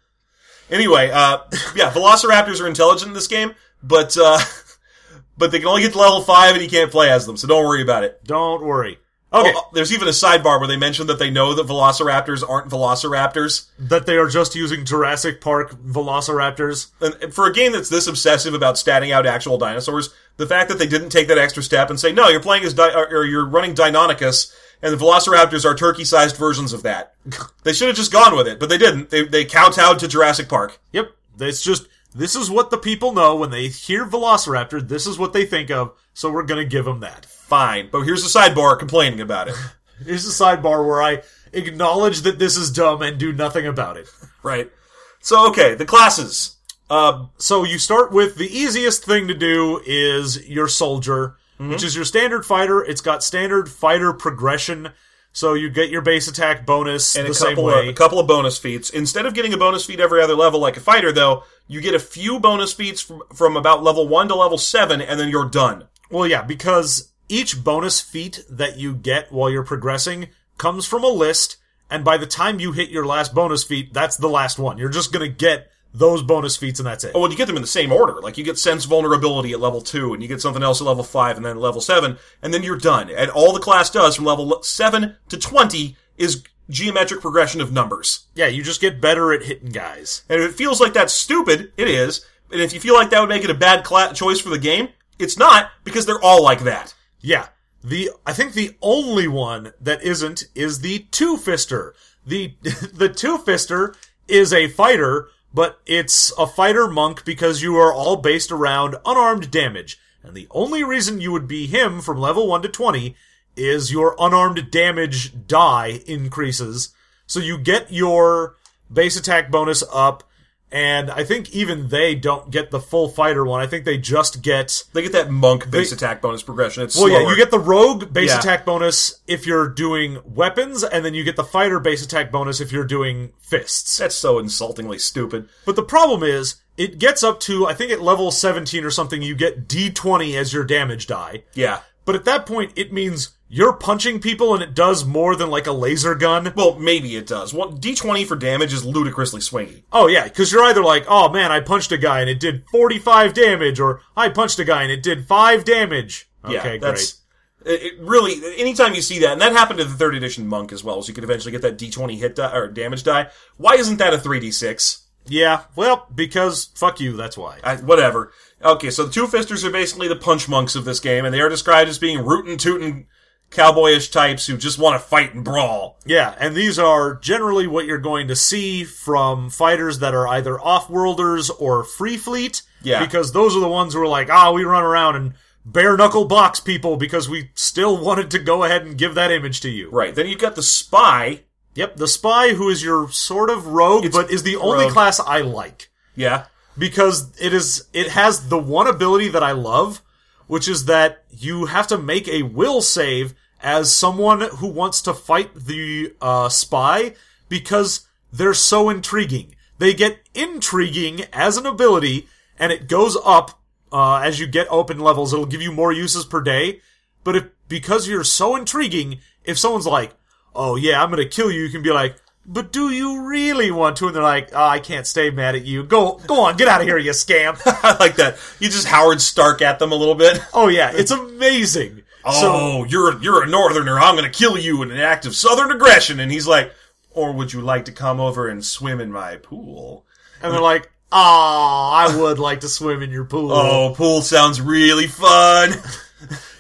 Anyway, uh, yeah, Velociraptors are intelligent in this game, but uh, but they can only get to level five, and you can't play as them. So don't worry about it.
Don't worry. Okay.
Oh, there's even a sidebar where they mention that they know that Velociraptors aren't Velociraptors.
That they are just using Jurassic Park velociraptors.
And for a game that's this obsessive about statting out actual dinosaurs, the fact that they didn't take that extra step and say, no, you're playing as, Di- or you're running Deinonychus, and the Velociraptors are turkey-sized versions of that. they should have just gone with it, but they didn't. They, they kowtowed to Jurassic Park.
Yep. It's just, this is what the people know when they hear Velociraptor. This is what they think of, so we're gonna give them that.
Fine, but here's a sidebar complaining about it.
Here's a sidebar where I acknowledge that this is dumb and do nothing about it.
right. So, okay, the classes. Uh,
So you start with the easiest thing to do is your soldier, which is your standard fighter. It's got standard fighter progression. So you get your base attack bonus
and
the
a
same way.
of a couple of bonus feats. Instead of getting a bonus feat every other level like a fighter, though, you get a few bonus feats from, from about level one to level seven, and then you're done.
Well, yeah, because each bonus feat that you get while you're progressing comes from a list, and by the time you hit your last bonus feat, that's the last one. You're just gonna get those bonus feats, and that's it.
Oh, well, you get them in the same order. Like you get sense vulnerability at level two, and you get something else at level five, and then level seven, and then you're done. And all the class does from level seven to twenty is geometric progression of numbers.
Yeah, you just get better at hitting guys.
And if it feels like that's stupid, it is. And if you feel like that would make it a bad cla- choice for the game, it's not because they're all like that.
Yeah. The I think the only one that isn't is the two fister. The the two fister is a fighter, but it's a fighter monk because you are all based around unarmed damage. And the only reason you would be him from level 1 to 20 is your unarmed damage die increases. So you get your base attack bonus up, and I think even they don't get the full fighter one. I think they just get
They get that monk base attack bonus progression. It's
well,
slower.
yeah, you get the rogue base
Yeah.
attack bonus if you're doing weapons, and then you get the fighter base attack bonus if you're doing fists.
That's so insultingly stupid.
But the problem is, it gets up to, I think at level 17 or something, you get d20 as your damage die.
Yeah.
But at that point, it means you're punching people and it does more than like a laser gun.
Well, maybe it does. Well, D20 for damage is ludicrously swingy.
Oh yeah, because you're either like, oh man, I punched a guy and it did 45 damage, or I punched a guy and it did 5 damage. Okay,
yeah,
great.
that's it, it really. Anytime you see that, and that happened to the third edition monk as well, so you could eventually get that D20 hit die or damage die. Why isn't that a 3D6?
Yeah, well, because fuck you, that's why.
I, whatever. Okay, so the two fisters are basically the punch monks of this game, and they are described as being rootin' tootin' cowboyish types who just want to fight and brawl.
Yeah, and these are generally what you're going to see from fighters that are either off-worlders or free fleet.
Yeah.
Because those are the ones who are like, ah, we run around and bare knuckle box people because we still wanted to go ahead and give that image to you.
Right. Then you've got the spy.
Yep, the spy who is your sort of rogue,
It's
but is the only class I like
Yeah.
because it is it has the one ability that I love, which is that you have to make a will save as someone who wants to fight the uh, spy because they're so intriguing. They get intriguing as an ability, and it goes up uh, as you get open levels. It'll give you more uses per day, but if because you're so intriguing, if someone's like, "Oh yeah, I'm gonna kill you," you can be like. But do you really want to? And they're like, oh, I can't stay mad at you. Go, go on, get out of here, you scamp.
I like that. You just Howard Stark at them a little bit.
oh yeah, it's amazing. So,
Oh, you're you're a northerner. I'm going to kill you in an act of southern aggression. And he's like, or would you like to come over and swim in my pool?
and they're like, oh, I would like to swim in your pool.
Oh, pool sounds really fun.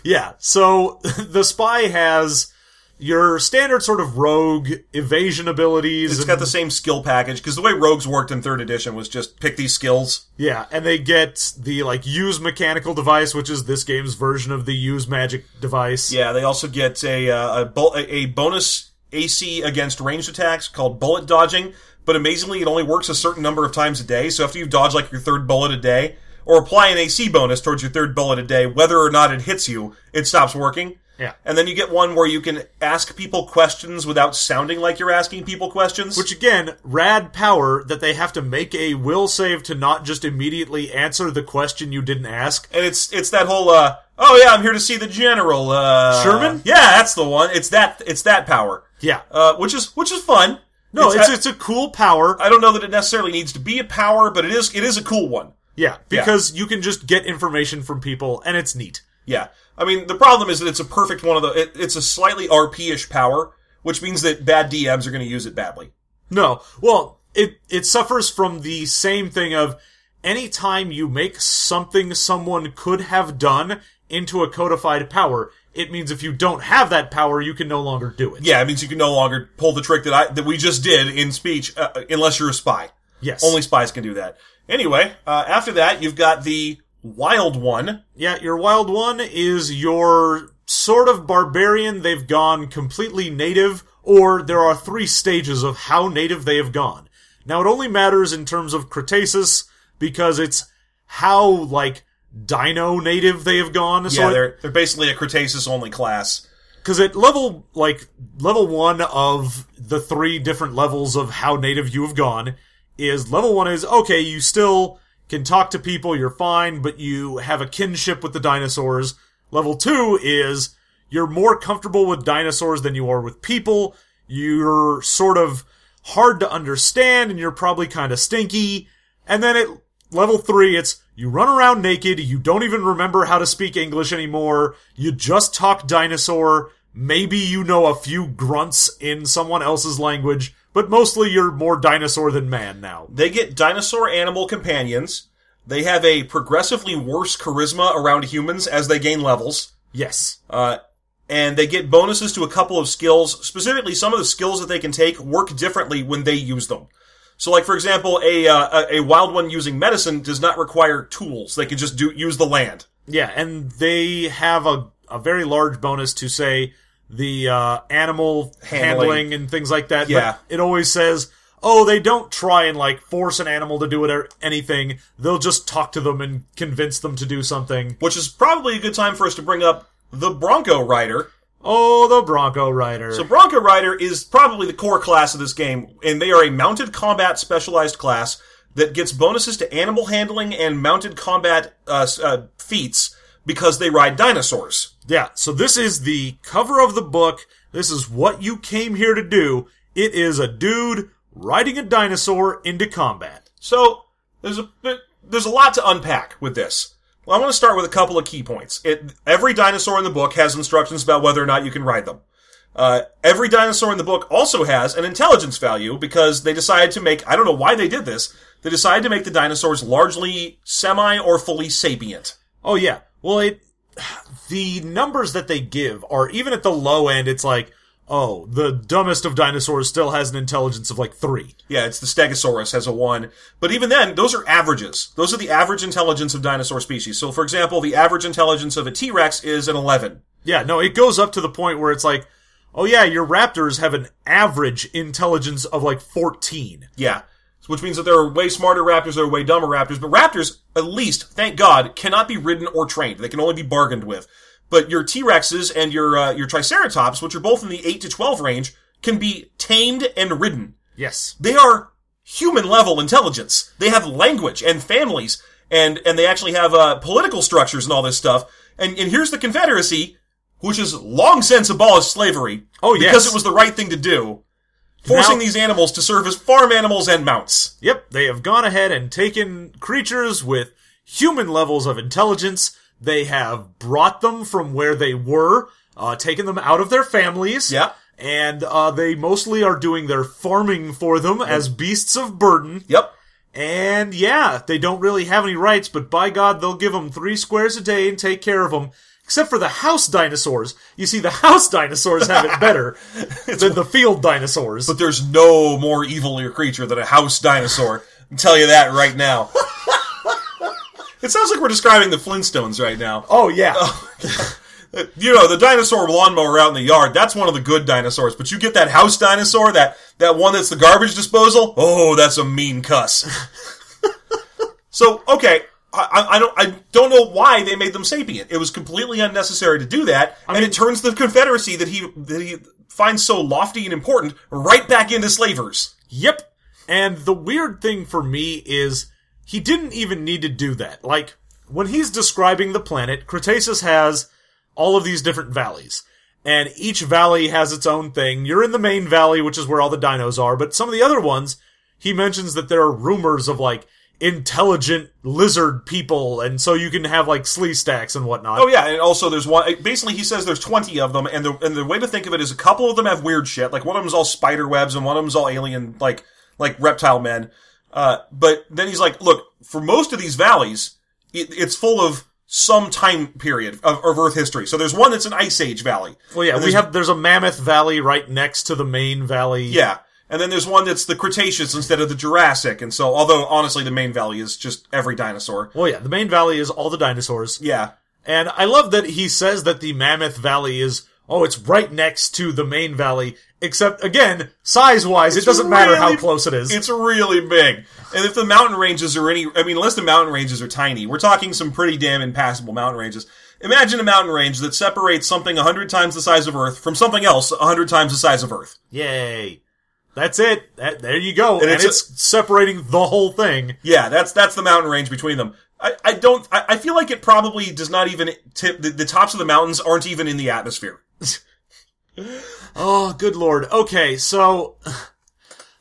Yeah, so the spy has your standard sort of rogue evasion abilities.
It's
and-
got the same skill package because the way rogues worked in third edition was just pick these skills.
yeah, and they get the like use mechanical device, which is this game's version of the use magic device.
Yeah, they also get a uh, a, bo- a a bonus AC against ranged attacks called bullet dodging. But amazingly, it only works a certain number of times a day. So after you dodge like your third bullet a day, or apply an AC bonus towards your third bullet a day, whether or not it hits you, it stops working.
Yeah.
And then you get one where you can ask people questions without sounding like you're asking people questions.
Which again, rad power that they have to make a will save to not just immediately answer the question you didn't ask.
and it's it's that whole uh oh yeah, I'm here to see the general. Uh
Sherman?
Yeah, that's the one. It's that it's that power.
Yeah.
Uh which is which is fun.
No, it's,
I-
it's a cool power.
I don't know that it necessarily needs to be a power, but it is it is a cool one.
Yeah, because you can just get information from people and it's neat.
Yeah. I mean, the problem is that it's a perfect one of the. It, it's a slightly RP-ish power, which means that bad DMs are going to use it badly.
No, well, it it suffers from the same thing of anytime you make something someone could have done into a codified power, it means if you don't have that power, you can no longer do it.
Yeah, it means you can no longer pull the trick that I that we just did in speech, uh, unless you're a spy.
Yes.
Only spies can do that. Anyway, uh, after that, you've got the wild one.
Yeah, your wild one is your sort of barbarian. They've gone completely native, or there are three stages of how native they have gone. Now, it only matters in terms of Cretaceous because it's how, like, dino native they have gone. So
yeah,
it-
they're they're basically a Cretaceous only class.
because at level like level one of the three different levels of how native you have gone is level one is okay you still can talk to people you're fine but you have a kinship with the dinosaurs. Level two is you're more comfortable with dinosaurs than you are with people. You're sort of hard to understand and you're probably kind of stinky. And then at level three, it's you run around naked, you don't even remember how to speak English anymore, you just talk dinosaur, maybe you know a few grunts in someone else's language, but mostly you're more dinosaur than man now.
They get dinosaur animal companions. They have a progressively worse charisma around humans as they gain levels.
Yes.
Uh, and they get bonuses to a couple of skills. Specifically, some of the skills that they can take work differently when they use them. So, like for example, a uh, a, a wild one using medicine does not require tools. They can just do use the land.
Yeah, and they have a, a very large bonus to say the uh, animal handling.
Handling.
and things like that.
Yeah.
But it always says, oh, they don't try and like force an animal to do whatever, anything. They'll just talk to them and convince them to do something.
Which is probably a good time for us to bring up the Bronco Rider.
Oh, the Bronco Rider.
So Bronco Rider is probably the core class of this game, and they are a mounted combat specialized class that gets bonuses to animal handling and mounted combat uh, uh, feats because they ride dinosaurs.
Yeah, so this is the cover of the book. This is what you came here to do. It is a dude riding a dinosaur into combat.
So there's a there's a lot to unpack with this. Well, I want to start with a couple of key points. It, every dinosaur in the book has instructions about whether or not you can ride them. Uh, every dinosaur in the book also has an intelligence value because they decided to make, I don't know why they did this, they decided to make the dinosaurs largely semi or fully sapient.
Oh yeah. Well, it the numbers that they give are even at the low end. It's like, oh, the dumbest of dinosaurs still has an intelligence of like three.
Yeah, it's the Stegosaurus has a one. But even then, those are averages. Those are the average intelligence of dinosaur species. So, for example, the average intelligence of a T Rex is an 11.
Yeah, no, it goes up to the point where it's like, oh yeah, your raptors have an average intelligence of like 14.
Yeah. Which means that there are way smarter raptors, there are way dumber raptors. But raptors, at least, thank God, cannot be ridden or trained. They can only be bargained with. But your T Rexes and your uh, your Triceratops, which are both in the 8 to 12 range, can be tamed and ridden.
Yes.
They are human level intelligence. They have language and families, and and they actually have uh, political structures and all this stuff. And and here's the Confederacy, which has long since abolished slavery.
Oh, yes.
because it was the right thing to do. Forcing these animals to serve as farm animals and mounts.
Yep, they have gone ahead and taken creatures with human levels of intelligence. They have brought them from where they were, uh, taken them out of their families.
Yeah.
And uh, they mostly are doing their farming for them as beasts of burden.
Yep.
And yeah, they don't really have any rights, but by God, they'll give them three squares a day and take care of them. Except for the house dinosaurs. You see, the house dinosaurs have it better than the field dinosaurs.
But there's no more evil creature than a house dinosaur. I can tell you that right now. it sounds like we're describing the Flintstones right now.
oh yeah.
you know, the dinosaur lawnmower out in the yard, that's one of the good dinosaurs. But you get that house dinosaur, that, that one that's the garbage disposal, oh, that's a mean cuss. so, okay, I, I- don't, I don't know why they made them sapient. It was completely unnecessary to do that, I and it turns the Confederacy that he, that he finds so lofty and important right back into slavers.
Yep. And the weird thing for me is he didn't even need to do that. Like, when he's describing the planet, Cretaceous has all of these different valleys. And each valley has its own thing. You're in the main valley, which is where all the dinos are, but some of the other ones, he mentions that there are rumors of like intelligent lizard people, and so you can have like Sleestaks and whatnot.
Oh yeah, and also there's one. Basically, he says there's 20 of them, and the and the way to think of it is a couple of them have weird shit. Like one of them's all spider webs, and one of them's all alien, like like reptile men. Uh, but then he's like, look, for most of these valleys, it, it's full of some time period of, of Earth history. So there's one that's an Ice Age valley.
Well, yeah, we have there's a mammoth valley right next to the main valley.
Yeah. And then there's one that's the Cretaceous instead of the Jurassic. And so, although honestly the main valley is just every dinosaur.
Well, yeah, the main valley is all the dinosaurs.
Yeah.
And I love that he says that the Mammoth Valley is, oh, it's right next to the main valley. Except, again, size wise, it doesn't matter how close it is.
It's really big. And if the mountain ranges are any, I mean, unless the mountain ranges are tiny, we're talking some pretty damn impassable mountain ranges. Imagine a mountain range that separates something a hundred times the size of Earth from something else a hundred times the size of Earth.
Yay. That's it. That, there you go. And,
it's
it's,
a-
separating the whole thing.
Yeah, that's that's the mountain range between them. I, I don't. I, I feel like it probably does not even tip. The, the tops of the mountains aren't even in the atmosphere.
Oh, good lord. Okay, so,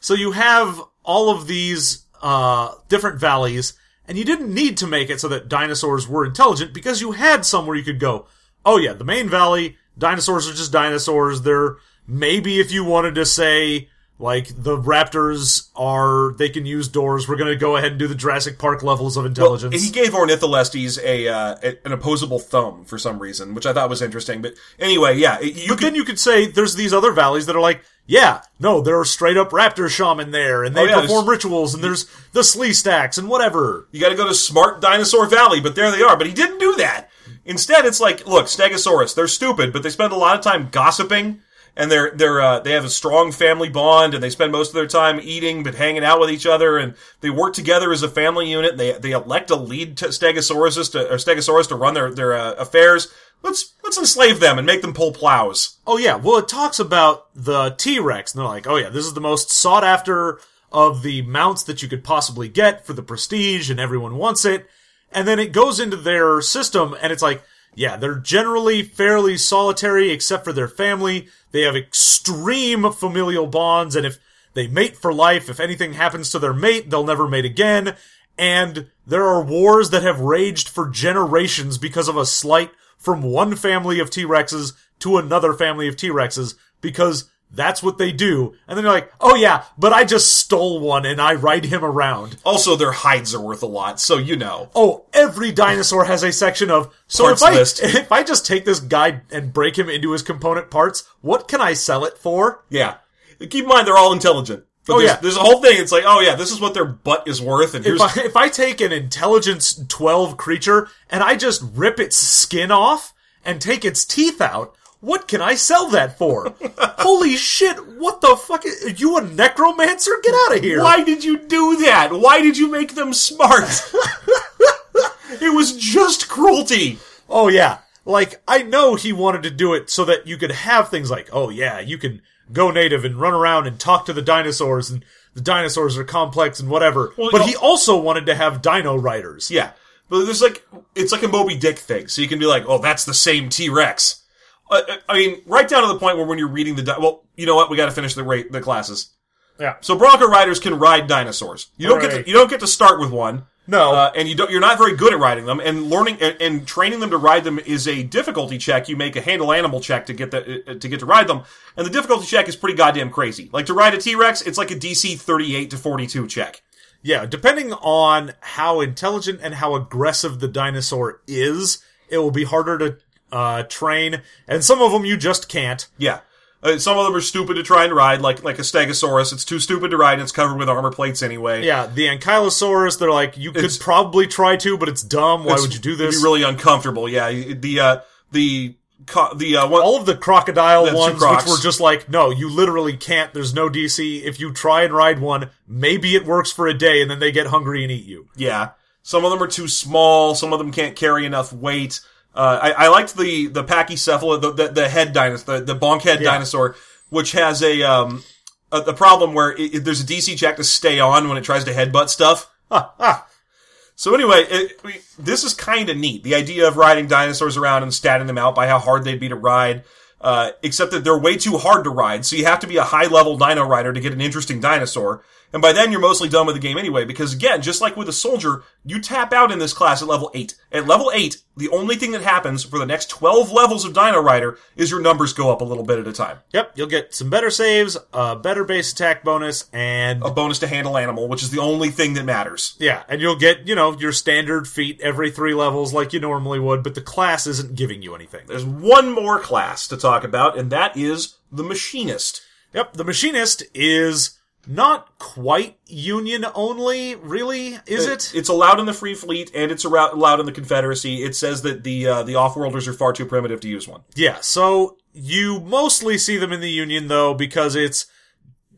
so you have all of these, uh, different valleys, and you didn't need to make it so that dinosaurs were intelligent because you had somewhere you could go, oh yeah, the main valley, dinosaurs are just dinosaurs. They're, maybe if you wanted to say, like, the raptors are, they can use doors, we're gonna go ahead and do the Jurassic Park levels of intelligence.
He gave Ornitholestes a, uh, an opposable thumb for some reason, which I thought was interesting. But anyway, yeah, you
but
could,
then you could say there's these other valleys that are like, yeah, no, there are straight up raptor shaman there, and they
Oh, yeah,
perform rituals, and there's the Sleestaks and whatever.
you got to go to Smart Dinosaur Valley, but there they are. But he didn't do that. Instead, it's like, look, Stegosaurus, they're stupid, but they spend a lot of time gossiping, and they're they're uh, they have a strong family bond, and they spend most of their time eating, but hanging out with each other, and they work together as a family unit. They they elect a lead to Stegosaurus to or Stegosaurus to run their their uh, affairs. Let's let's enslave them and make them pull plows.
Oh yeah, well it talks about the T Rex, and they're like, oh yeah, this is the most sought after of the mounts that you could possibly get for the prestige, and everyone wants it. And then it goes into their system, and it's like, yeah, they're generally fairly solitary except for their family. They have extreme familial bonds, and if they mate for life, if anything happens to their mate, they'll never mate again. And there are wars that have raged for generations because of a slight from one family of T-Rexes to another family of T-Rexes because That's what they do. And then you're like, oh yeah, but I just stole one and I ride him around.
Also, their hides are worth a lot, so you know.
Oh, every dinosaur has a section of, so
Parts
if I,
list.
if I just take this guy and break him into his component parts, what can I sell it for?
Yeah. Keep in mind, they're all intelligent. But
Oh,
there's,
yeah.
there's a whole thing. It's like, oh yeah, this is what their butt is worth, and here's
If I, if I take an intelligence 12 creature and I just rip its skin off and take its teeth out, what can I sell that for? Holy shit, what the fuck? Is, are you a necromancer? Get out of here.
Why did you do that? Why did you make them smart? it was just cruelty.
Oh yeah. Like, I know he wanted to do it so that you could have things like, oh yeah, you can go native and run around and talk to the dinosaurs and the dinosaurs are complex and whatever.
Well,
but
you know-
he also wanted to have dino riders.
Yeah, but there's like it's like a Moby Dick thing. So you can be like, oh, that's the same T Rex. Uh, I mean, right down to the point where when you're reading the di- well, you know what? We got to finish the rate the classes.
Yeah.
So Bronco riders can ride dinosaurs. You don't get
Hooray.
to, you don't get to start with one.
No.
uh, and you don't. You're not very good at riding them. And learning and, and training them to ride them is a difficulty check. You make a handle animal check to get the uh, to get to ride them, and the difficulty check is pretty goddamn crazy. Like to ride a T Rex, it's like a DC 38 to 42 check.
Yeah, depending on how intelligent and how aggressive the dinosaur is, it will be harder to uh, train, and some of them you just can't.
Yeah. Uh, some of them are stupid to try and ride, like like a Stegosaurus. It's too stupid to ride, and it's covered with armor plates anyway.
Yeah, the Ankylosaurus, they're like, you
It's-
could probably try to, but it's dumb. Why
It's-
would you do this?
it'd
this?
Be really uncomfortable. Yeah. The uh, the co- the uh, one.
All of the crocodile
The two
ones, which were just like, no, you literally can't. There's no DC. If you try and ride one, maybe it works for a day, and then they get hungry and eat you.
Yeah. Some of them are too small. Some of them can't carry enough weight. Uh, I, I liked the the pachycephala, the, the the head dinosaur, the, the bonk head
Yeah.
dinosaur, which has a um a, the problem where it, it- there's a DC check to stay on when it tries to headbutt stuff. So anyway, it, we, this is kind of neat. The idea of riding dinosaurs around and statting them out by how hard they'd be to ride. Uh, except that they're way too hard to ride, so you have to be a high level dino rider to get an interesting dinosaur. And by then you're mostly done with the game anyway, because again, just like with a soldier, you tap out in this class at level 8. At level 8, the only thing that happens for the next 12 levels of Dino Rider is your numbers go up a little bit at a time.
Yep, you'll get some better saves, a better base attack bonus, and
A bonus to handle animal, which is the only thing that matters.
yeah, and you'll get, you know, your standard feat every three levels like you normally would, but the class isn't giving you anything.
There's one more class to talk about, and that is the Machinist.
Yep, the machinist is not quite union only, really, is it?
It's allowed in the Free Fleet, and it's allowed in the Confederacy. It says that the uh, the off-worlders are far too primitive to use one.
Yeah, so you mostly see them in the Union though because it's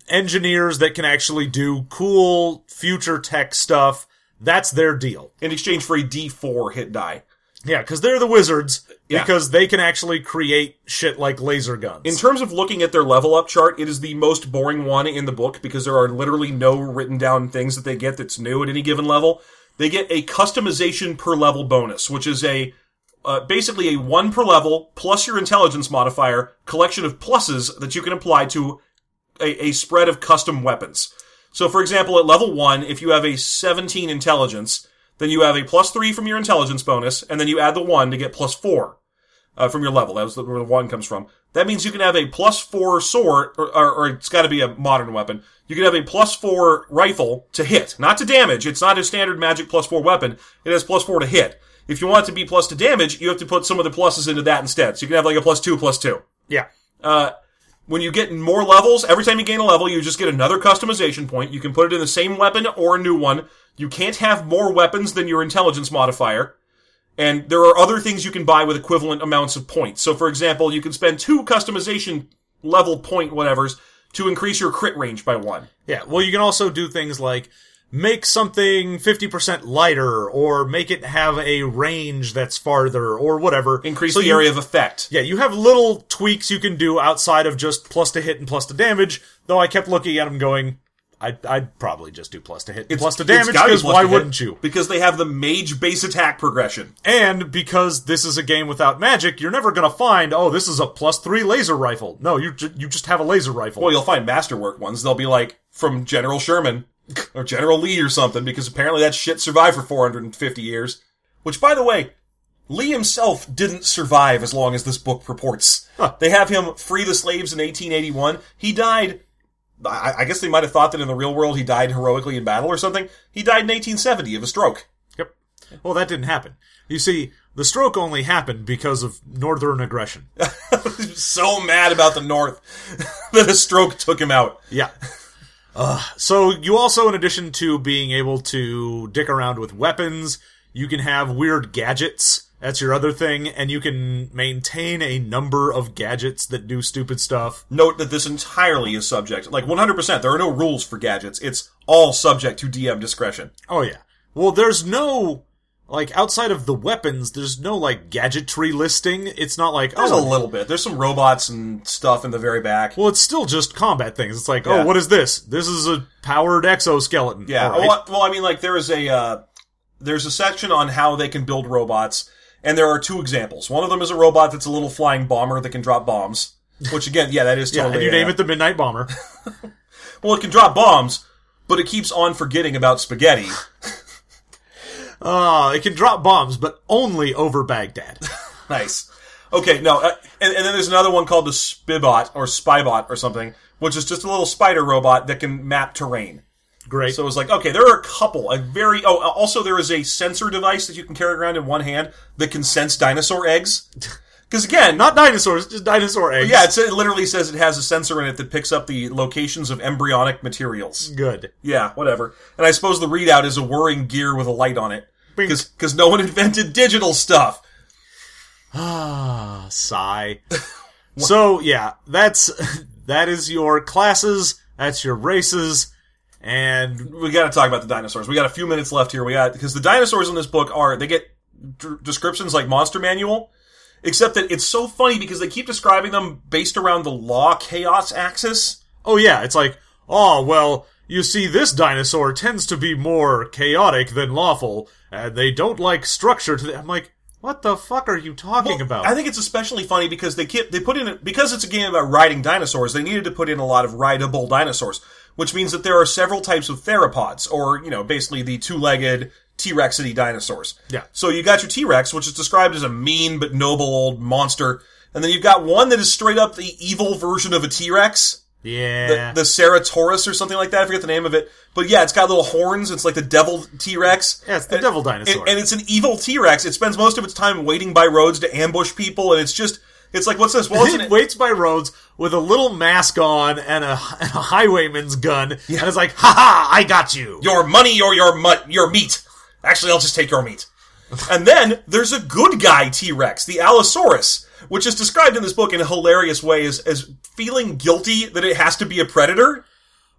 engineers that can actually do cool future tech stuff. That's their deal.
In exchange for a D4 hit die.
Yeah, because they're the wizards
Yeah.
because they can actually create shit like laser guns.
In terms of looking at their level up chart, it is the most boring one in the book because there are literally no written down things that they get that's new at any given level. They get a customization per level bonus, which is a uh, basically a one per level plus your intelligence modifier collection of pluses that you can apply to a, a spread of custom weapons. So, for example, at level one, if you have a 17 intelligence, then you have a plus three from your intelligence bonus, and then you add the one to get plus four uh, from your level. That's where the one comes from. That means you can have a plus four sword, or, or, or it's got to be a modern weapon. You can have a plus four rifle to hit, not to damage. It's not a standard magic plus four weapon. It has plus four to hit. If you want it to be plus to damage, you have to put some of the pluses into that instead. So you can have like a plus two, plus two.
yeah.
Uh, when you get more levels, every time you gain a level, you just get another customization point. You can put it in the same weapon or a new one. You can't have more weapons than your intelligence modifier. And there are other things you can buy with equivalent amounts of points. So, for example, you can spend two customization level point whatevers to increase your crit range by one.
Yeah, well, you can also do things like make something 50% lighter or make it have a range that's farther or whatever.
Increase
So
the
you-
area of effect.
Yeah, you have little tweaks you can do outside of just plus to hit and plus to damage, though I kept looking at them going, I'd, I'd probably just do plus to hit and plus to damage because why
hit,
wouldn't you?
Because they have the mage base attack progression.
And because this is a game without magic, you're never gonna find, oh, this is a plus three laser rifle. No, you, ju- you just have a laser rifle.
Well, you'll find masterwork ones. They'll be like from General Sherman or General Lee or something because apparently that shit survived for 450 years. Which, by the way, Lee himself didn't survive as long as this book purports. They have him free the slaves in 1881. He died. I, I guess they might have thought that in the real world he died heroically in battle or something. He died in 1870 of a stroke.
Yep. Well, that didn't happen. You see, the stroke only happened because of northern aggression.
So mad about the North that a stroke took him out.
Yeah. Uh, so you also, in addition to being able to dick around with weapons, you can have weird gadgets. That's your other thing, and you can maintain a number of gadgets that do stupid stuff.
Note that this entirely is subject, like 100%. There are no rules for gadgets. It's all subject to DM discretion.
Oh yeah. Well, there's no like outside of the weapons, there's no like gadgetry listing. It's not like
There's
oh,
a little bit. There's some robots and stuff in the very back.
well, it's still just combat things. It's like,
Yeah.
oh, what is this? This is a powered exoskeleton.
Yeah.
Right.
Well, well, I mean, like there is a uh, there's a section on how they can build robots, and there are two examples. One of them is a robot that's a little flying bomber that can drop bombs. Which again, yeah, that is
yeah,
totally.
and you name it the Midnight Bomber.
Well, it can drop bombs, but it keeps on forgetting about spaghetti.
Uh, it can drop bombs, but only over Baghdad.
nice. Okay, no, uh, and, and then there's another one called the Spibot or Spybot or something, which is just a little spider robot that can map terrain.
Great.
So it was like, okay, there are a couple, a very, oh, also there is a sensor device that you can carry around in one hand that can sense dinosaur eggs. Because again,
Not dinosaurs, just dinosaur eggs.
yeah, it's, it literally says it has a sensor in it that picks up the locations of embryonic materials.
Good.
Yeah, whatever. And I suppose the readout is a whirring gear with a light on it. Because no one invented digital stuff.
Ah, sigh. so yeah, that's that is your classes. That's your races, and
We got to talk about the dinosaurs. We got a few minutes left here. We got because the dinosaurs in this book are they get d- descriptions like Monster Manual, except that it's so funny because they keep describing them based around the law chaos axis.
oh yeah, it's like oh well. You see, this dinosaur tends to be more chaotic than lawful, and they don't like structure to the. I'm like, what the fuck are you talking about?
I think it's especially funny because they keep they put in because it's a game about riding dinosaurs. They needed to put in a lot of rideable dinosaurs, which means that there are several types of theropods, or you know, basically the two-legged T-Rexity dinosaurs.
Yeah.
So you got your T-Rex, which is described as a mean but noble old monster, and then you've got one that is straight up the evil version of a T-Rex.
yeah,
The Ceratosaurus or something like that. I forget the name of it. But yeah, it's got little horns. It's like the devil T-Rex.
yeah, it's the
And-
devil dinosaur.
and, and it's an evil T-Rex. It spends most of its time waiting by roads to ambush people, and it's just, it's like, what's this? Well,
it
it?
waits by roads with a little mask on and a, and a highwayman's gun, and it's like, ha ha, I got you.
Your money or your mu- your meat. Actually, I'll just take your meat. and then there's a good guy T-Rex, the Allosaurus, which is described in this book in a hilarious way as, as feeling guilty that it has to be a predator.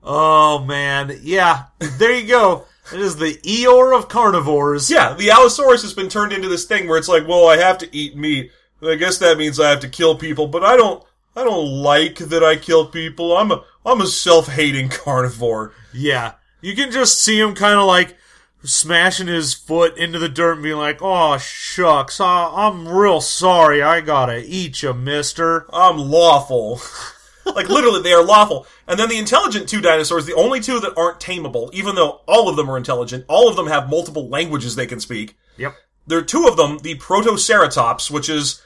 Oh man, yeah, there you go. It is the Eeyore of carnivores.
Yeah, the Allosaurus has been turned into this thing where it's like, well, I have to eat meat. I guess that means I have to kill people, but I don't. I don't like that I kill people. I'm a I'm a self-hating carnivore.
Yeah, you can just see him kind of like smashing his foot into the dirt and being like, "Oh shucks, I, I'm real sorry. I gotta eat you, Mister."
I'm lawful. like literally, they are lawful. And then the intelligent two dinosaurs, the only two that aren't tameable, even though all of them are intelligent, all of them have multiple languages they can speak.
Yep.
There are two of them, the Protoceratops, which is,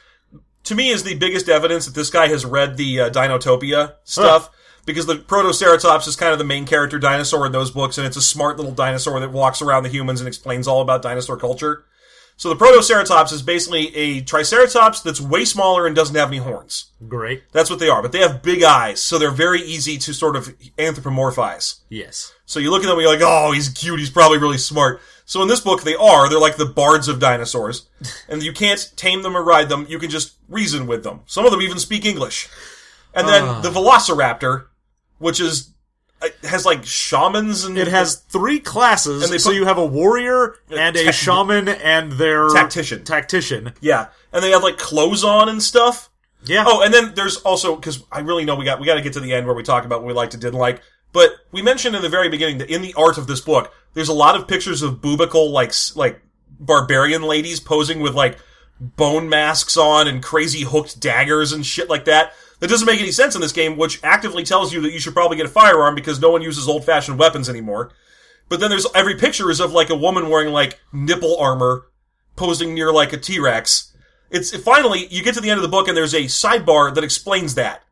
to me, is the biggest evidence that this guy has read the uh, Dinotopia stuff. Because the Protoceratops is kind of the main character dinosaur in those books, and it's a smart little dinosaur that walks around the humans and explains all about dinosaur culture. So the Protoceratops is basically a Triceratops that's way smaller and doesn't have any horns.
Great.
That's what they are, but they have big eyes, so they're very easy to sort of anthropomorphize.
Yes.
So you look at them and you're like, oh, he's cute, he's probably really smart. So in this book, they are. They're like the bards of dinosaurs. and you can't tame them or ride them, you can just reason with them. Some of them even speak English. And then
Ah.
the Velociraptor, which is, it has like shamans and.
It has three classes,
And they
so
put-
you have a warrior and a shaman and their
Tactician.
Tactician.
Yeah. And they have like clothes on and stuff.
Yeah.
Oh, and then there's also because I really know we got we got to get to the end where we talk about what we liked and didn't like. But we mentioned in the very beginning that in the art of this book, there's a lot of pictures of boobical like s- like barbarian ladies posing with like bone masks on and crazy hooked daggers and shit like that. That doesn't make any sense in this game, which actively tells you that you should probably get a firearm because no one uses old fashioned weapons anymore. But then there's every picture is of like a woman wearing like nipple armor posing near like a T-Rex. It's finally you get to the end of the book and there's a sidebar that explains that.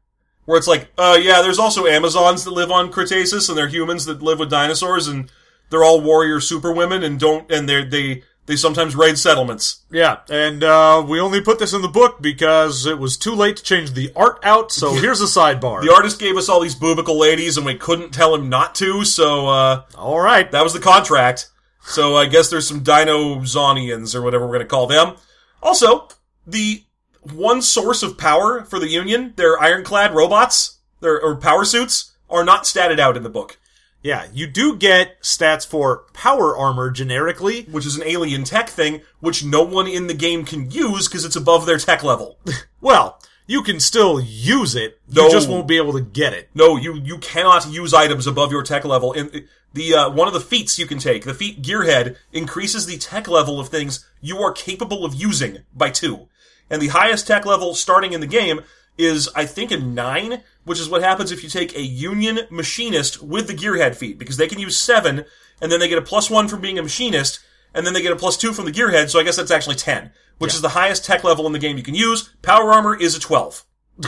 Where it's like, uh, yeah, there's also Amazons that live on Cretaceous and they're humans that live with dinosaurs and they're all warrior superwomen and don't, and they're, they, they sometimes raid settlements.
Yeah, and uh, we only put this in the book because it was too late to change the art out. So here's a sidebar.
The artist gave us all these boobical ladies and we couldn't tell him not to, so, uh,
All right.
that was the contract. So I guess there's some Dinozonians or whatever we're going to call them. Also, the one source of power for the Union, their ironclad robots, their or power suits, are not statted out in the book,
Yeah, you do get stats for power armor generically.
which is an alien tech thing, which no one in the game can use because it's above their tech level.
Well, you can still use it. You
No.
just won't be able to get it.
No, you you cannot use items above your tech level. In the uh, one of the feats you can take, the feat Gearhead, increases the tech level of things you are capable of using by two, and the highest tech level starting in the game is I think a nine, which is what happens if you take a Union machinist with the Gearhead feat, because they can use seven, and then they get a plus one from being a machinist, and then they get a plus two from the Gearhead. So I guess that's actually ten, which is the highest tech level in the game you can use. Power armor is a twelve.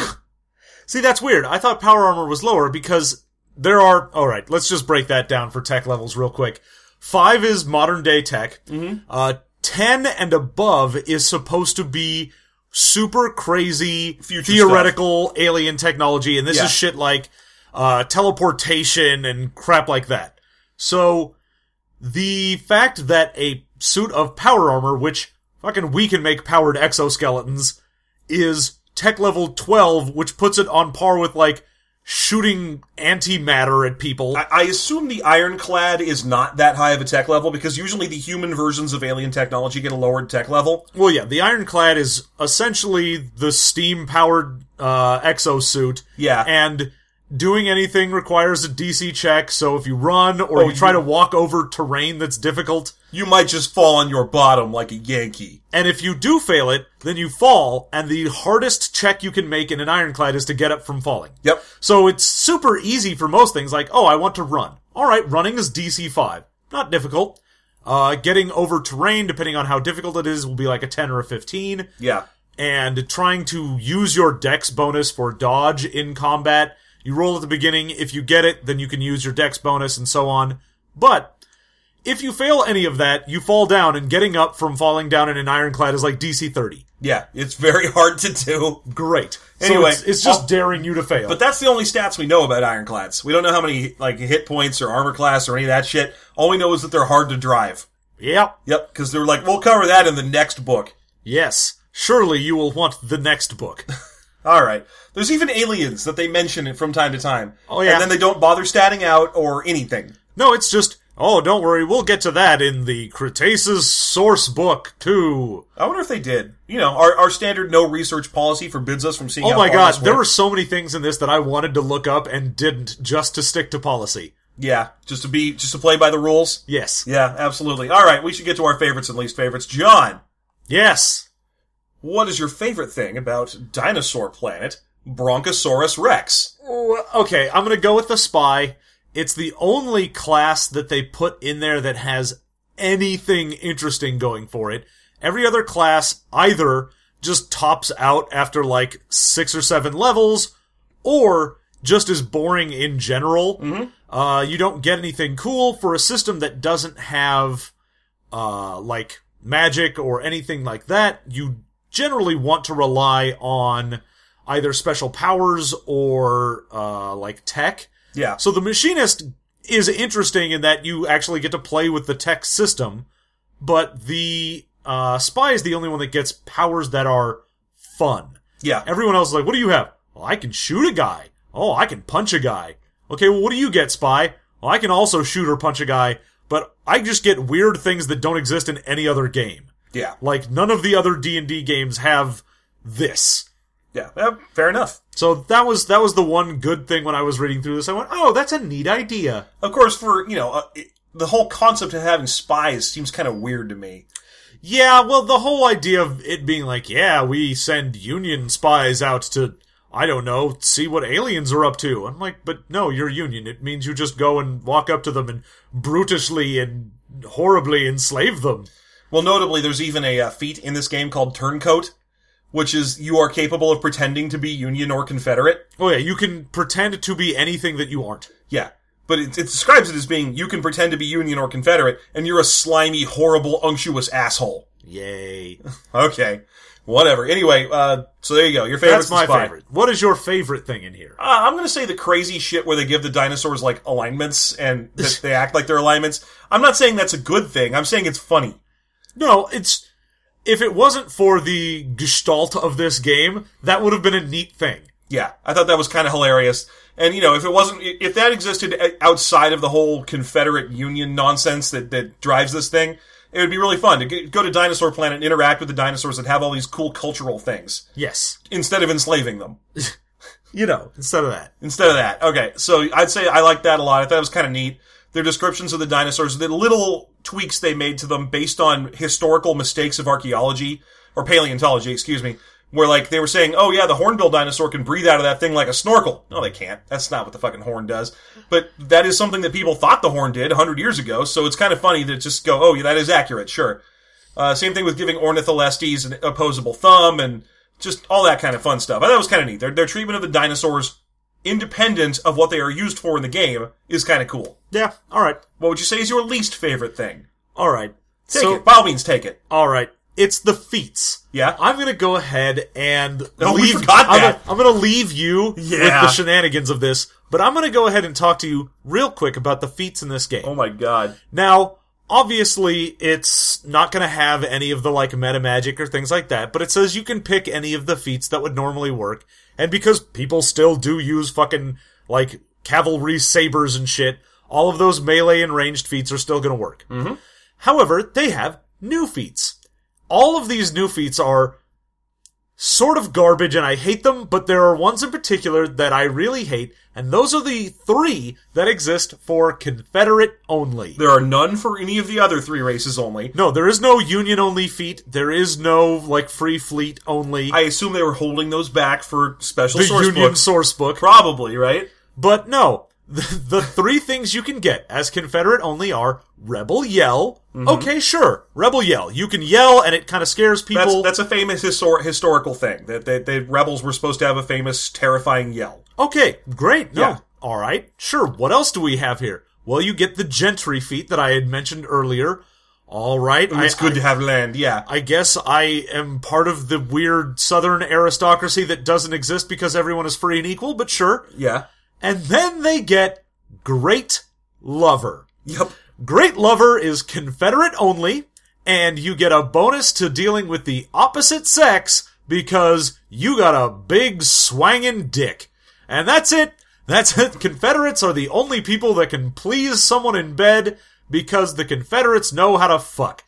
See, that's weird. I thought power armor was lower because there are. All right, let's just break that down for tech levels real quick. Five is modern day tech. Mm-hmm. Uh, ten and above is supposed to be super crazy
Future
theoretical alien technology, and this
Yeah.
is shit like uh, teleportation and crap like that. So the fact that a suit of power armor, which fucking we can make powered exoskeletons, is tech level 12, which puts it on par with like shooting antimatter at people.
I, I assume the ironclad is not that high of a tech level because usually the human versions of alien technology get a lowered tech level.
well, yeah, the ironclad is essentially the steam powered uh, exosuit.
Yeah.
And doing anything requires a DC check, so if you run or
Oh,
you try
you-
to walk over terrain that's difficult,
You might just fall on your bottom like a Yankee.
And if you do fail it, then you fall, and the hardest check you can make in an ironclad is to get up from falling.
Yep.
So it's super easy for most things, like, oh, I want to run. Alright, running is DC 5. Not difficult. Uh, getting over terrain, depending on how difficult it is, will be like a 10 or a 15.
Yeah.
And trying to use your dex bonus for dodge in combat, you roll at the beginning. If you get it, then you can use your dex bonus and so on. But, if you fail any of that, you fall down, and getting up from falling down in an ironclad is like DC 30.
Yeah. It's very hard to do.
Great.
Anyway,
so it's, it's just
I'll-
daring you to fail.
But that's the only stats we know about ironclads. We don't know how many like hit points or armor class or any of that shit. All we know is that they're hard to drive.
yep.
Yep, because they're like, we'll cover that in the next book.
Yes. Surely you will want the next book.
All right. There's even aliens that they mention it from time to time.
Oh, yeah.
And then they don't bother statting out or anything.
no, it's just, oh, don't worry, we'll get to that in the Cretaceous source book, too.
I wonder if they did. You know, our, our standard no research policy forbids us from seeing.
Oh my god, there were so many things in this that I wanted to look up and didn't, just to stick to policy.
yeah, just to be just to play by the rules.
Yes.
Yeah, absolutely. All right, we should get to our favorites and least favorites. John,
Yes.
what is your favorite thing about Dinosaur Planet Brontosaurus Rex?
Okay, I'm gonna go with the spy. It's the only class that they put in there that has anything interesting going for it. Every other class either just tops out after like six or seven levels, or just is boring in general. Uh, you don't get anything cool for a system that doesn't have, uh, like magic or anything like that. You generally want to rely on either special powers or, uh, like tech.
Yeah,
So the machinist is interesting in that you actually get to play with the tech system, but the uh, spy is the only one that gets powers that are fun.
yeah.
Everyone else is like, what do you have? Well, I can shoot a guy. Oh, I can punch a guy. Okay, well, what do you get, spy? Well, I can also shoot or punch a guy, but I just get weird things that don't exist in any other game.
Yeah,
Like none of the other D&D games have this.
Yeah. Yeah, fair enough.
So that was that was the one good thing when I was reading through this. I went, "Oh, that's a neat idea."
Of course, for you know, uh, it, the whole concept of having spies seems kind of weird to me.
Yeah, well, the whole idea of it being like, yeah, we send Union spies out to, I don't know, see what aliens are up to. I'm like, but no, you're Union. It means you just go and walk up to them and brutishly and horribly enslave them.
Well, notably, there's even a uh, feat in this game called Turncoat, which is you are capable of pretending to be Union or Confederate.
Oh yeah, you can pretend to be anything that you aren't.
Yeah. But it, it describes it as being you can pretend to be Union or Confederate, and you're a slimy, horrible, unctuous asshole.
Yay.
Okay. Whatever. Anyway, uh, so there you go. Your favorite
That's my favorite. What is your favorite thing in here?
Uh, I'm gonna say the crazy shit where they give the dinosaurs like alignments and that they act like they're alignments. I'm not saying that's a good thing. I'm saying it's funny.
No, it's if it wasn't for the gestalt of this game, that would have been a neat thing.
Yeah, I thought that was kind of hilarious. And you know, if it wasn't, if that existed uh, outside of the whole Confederate Union nonsense that that drives this thing, it would be really fun to go to Dinosaur Planet and interact with the dinosaurs that have all these cool cultural things
Yes.
instead of enslaving them.
You know, instead of that.
Instead of that, okay. So I'd say I like that a lot. I thought it was kind of neat. Their descriptions of the dinosaurs, the little tweaks they made to them based on historical mistakes of archaeology or paleontology, excuse me, where like they were saying, "Oh yeah, the hornbill dinosaur can breathe out of that thing like a snorkel." No, they can't. That's not what the fucking horn does. But that is something that people thought the horn did 100 years ago. So it's kind of funny to just go, "Oh, yeah, that is accurate." Sure. Uh, same thing with giving Ornitholestes an opposable thumb and just all that kind of fun stuff. I thought it was kind of neat. Their, their treatment of the dinosaurs, independent of what they are used for in the game, is kind of cool.
Yeah. All right.
What would you say is your least favorite thing?
All right.
Take
so,
it. By all means, take it.
all right. It's the feats.
Yeah?
I'm gonna go ahead and
we
leave.
forgot
I'm,
that.
Gonna, I'm gonna leave you with the shenanigans of this, but I'm gonna go ahead and talk to you real quick about the feats in this game.
Oh my god.
Now, obviously, it's not going to have any of the like meta magic or things like that, but it says you can pick any of the feats that would normally work. And because people still do use fucking like cavalry sabers and shit, all of those melee and ranged feats are still going to work. Mm-hmm. However, they have new feats. All of these new feats are sort of garbage and I hate them, but there are ones in particular that I really hate, and those are the three that exist for Confederate only.
There are none for any of the other three races only.
No, there is no Union only feat. There is no like free fleet only.
I assume they were holding those back for special
the
source
Union
books.
source book.
Probably, right?
But no, the, the three things you can get as Confederate only are Rebel Yell.
Mm-hmm.
Okay, sure, Rebel Yell. You can yell and it kind of scares people.
that's a famous histor- historical thing that that the rebels were supposed to have a famous terrifying yell.
Okay, great. No.
Yeah.
All right. Sure. What else do we have here? Well, you get the gentry feat that I had mentioned earlier. All right.
It's
I,
good
I,
to have land. Yeah.
I guess I am part of the weird southern aristocracy that doesn't exist because everyone is free and equal, but sure.
Yeah.
And then they get Great Lover.
Yep.
Great Lover is Confederate only, and you get a bonus to dealing with the opposite sex because you got a big swangin' dick. And that's it. That's it. Confederates are the only people that can please someone in bed because the Confederates know how to fuck.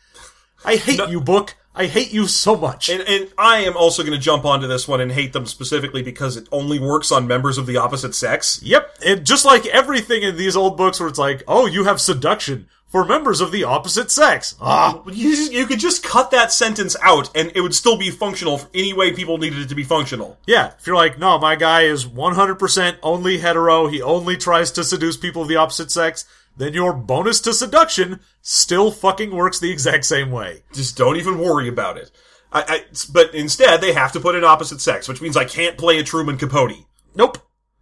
I hate you, book. I hate you so much.
And, and I am also going to jump onto this one and hate them specifically because it only works on members of the opposite sex.
Yep, and just like everything in these old books where it's like, oh, you have seduction for members of the opposite sex. Ah,
You, you could just cut that sentence out and it would still be functional for any way people needed it to be functional.
yeah. If you're like, no, my guy is 100% only hetero, he only tries to seduce people of the opposite sex, then your bonus to seduction still fucking works the exact same way.
Just don't even worry about it. I, I, but instead, they have to put in opposite sex, which means I can't play a Truman Capote.
Nope,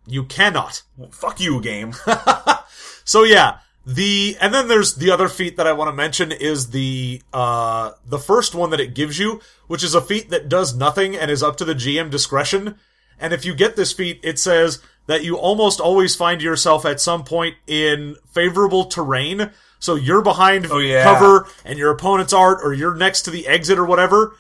you cannot.
Well, fuck you, game.
So yeah, the and then there's the other feat that I want to mention is the uh the first one that it gives you, which is a feat that does nothing and is up to the GM discretion. And if you get this feat, it says that you almost always find yourself at some point in favorable terrain. So you're behind
Oh, yeah.
cover and your opponent's art or you're next to the exit or whatever.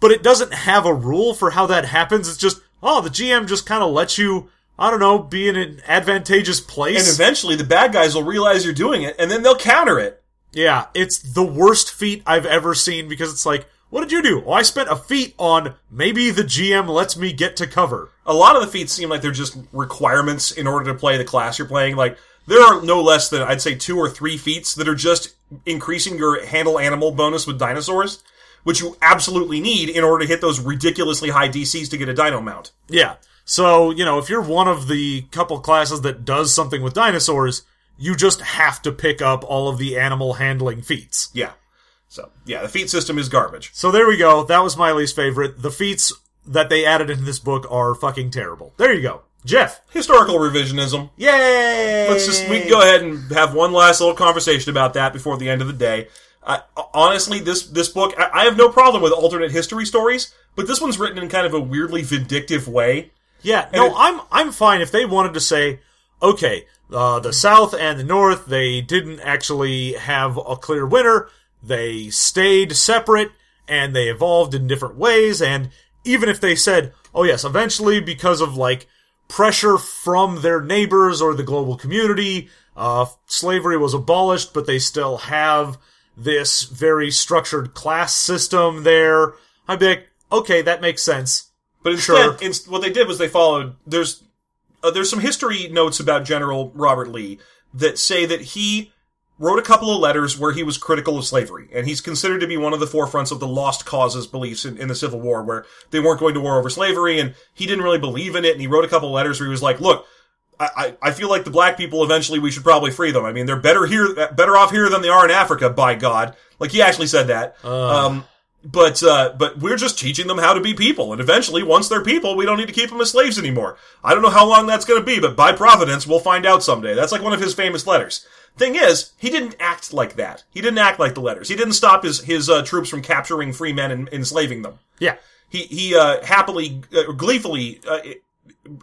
But it doesn't have a rule for how that happens. It's just, oh, the GM just kind of lets you, I don't know, be in an advantageous place.
and eventually, the bad guys will realize you're doing it, and then they'll counter it.
Yeah, it's the worst feat I've ever seen because it's like, what did you do? Well, I spent a feat on maybe the GM lets me get to cover.
A lot of the feats seem like they're just requirements in order to play the class you're playing. Like, there are no less than, I'd say, two or three feats that are just increasing your handle animal bonus with dinosaurs, which you absolutely need in order to hit those ridiculously high DCs to get a dino mount.
Yeah. So, you know, if you're one of the couple classes that does something with dinosaurs, you just have to pick up all of the animal handling feats.
Yeah. So yeah, the feat system is garbage.
So there we go. That was my least favorite. The feats that they added into this book are fucking terrible. There you go. Jeff.
Historical revisionism.
Yay!
Let's just we can go ahead and have one last little conversation about that before the end of the day. I, honestly, this this book, I, I have no problem with alternate history stories, but this one's written in kind of a weirdly vindictive way.
Yeah, no,
it-
I'm I'm fine if they wanted to say, okay, uh, the South and the North they didn't actually have a clear winner. They stayed separate and they evolved in different ways. And even if they said, oh yes, eventually because of like pressure from their neighbors or the global community, uh, slavery was abolished, but they still have this very structured class system there. I'd be like, okay, that makes sense.
But instead,
Sure.
what they did was they followed. There's uh, there's some history notes about General Robert Lee that say that he wrote a couple of letters where he was critical of slavery, and he's considered to be one of the forefronts of the lost causes beliefs in, in the Civil War, where they weren't going to war over slavery, and he didn't really believe in it. And he wrote a couple of letters where he was like, "Look." I, I I feel like the black people eventually we should probably free them. I mean, they're better here, better off here than they are in Africa, by God. Like he actually said that. Um, but uh, but we're just teaching them how to be people, and eventually, once they're people, we don't need to keep them as slaves anymore. I don't know how long that's going to be, but by providence, we'll find out someday. That's like one of his famous letters. Thing is, he didn't act like that. He didn't act like the letters. He didn't stop his his uh, troops from capturing free men and enslaving them.
Yeah.
He he uh, happily, uh, gleefully. Uh,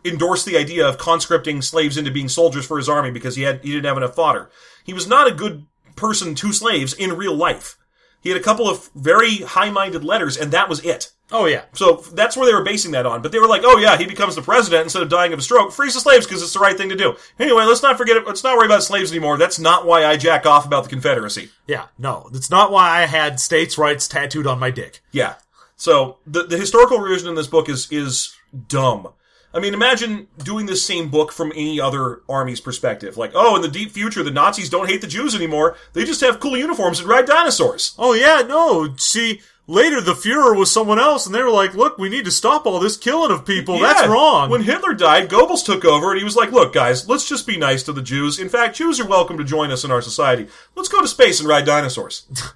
endorsed the idea of conscripting slaves into being soldiers for his army because he had he didn't have enough fodder. He was not a good person to slaves in real life. He had a couple of very high-minded letters, and that was it.
Oh yeah.
So that's where they were basing that on. But they were like, "Oh yeah, he becomes the president instead of dying of a stroke. Frees the slaves because it's the right thing to do." Anyway, let's not forget it. Let's not worry about slaves anymore. That's not why I jack off about the Confederacy.
Yeah. No, that's not why I had states' rights tattooed on my dick.
Yeah. So the the historical revision in this book is is dumb. I mean, imagine doing this same book from any other army's perspective. Like, oh, in the deep future, the Nazis don't hate the Jews anymore. They just have cool uniforms and ride dinosaurs.
Oh yeah, no. See, later the Fuhrer was someone else, and they were like, "Look, we need to stop all this killing of people. That's wrong."
When Hitler died, Goebbels took over and he was like, look, guys, let's just be nice to the Jews. In fact, Jews are welcome to join us in our society. Let's go to space and ride dinosaurs.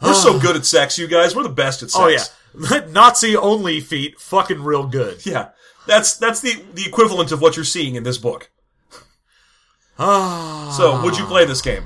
We're so good at sex, you guys. We're the best at oh, sex.
oh yeah, Nazi only feat, fucking real good.
Yeah. That's that's the the equivalent of what you're seeing in this book.
Ah,
So, would you play this game?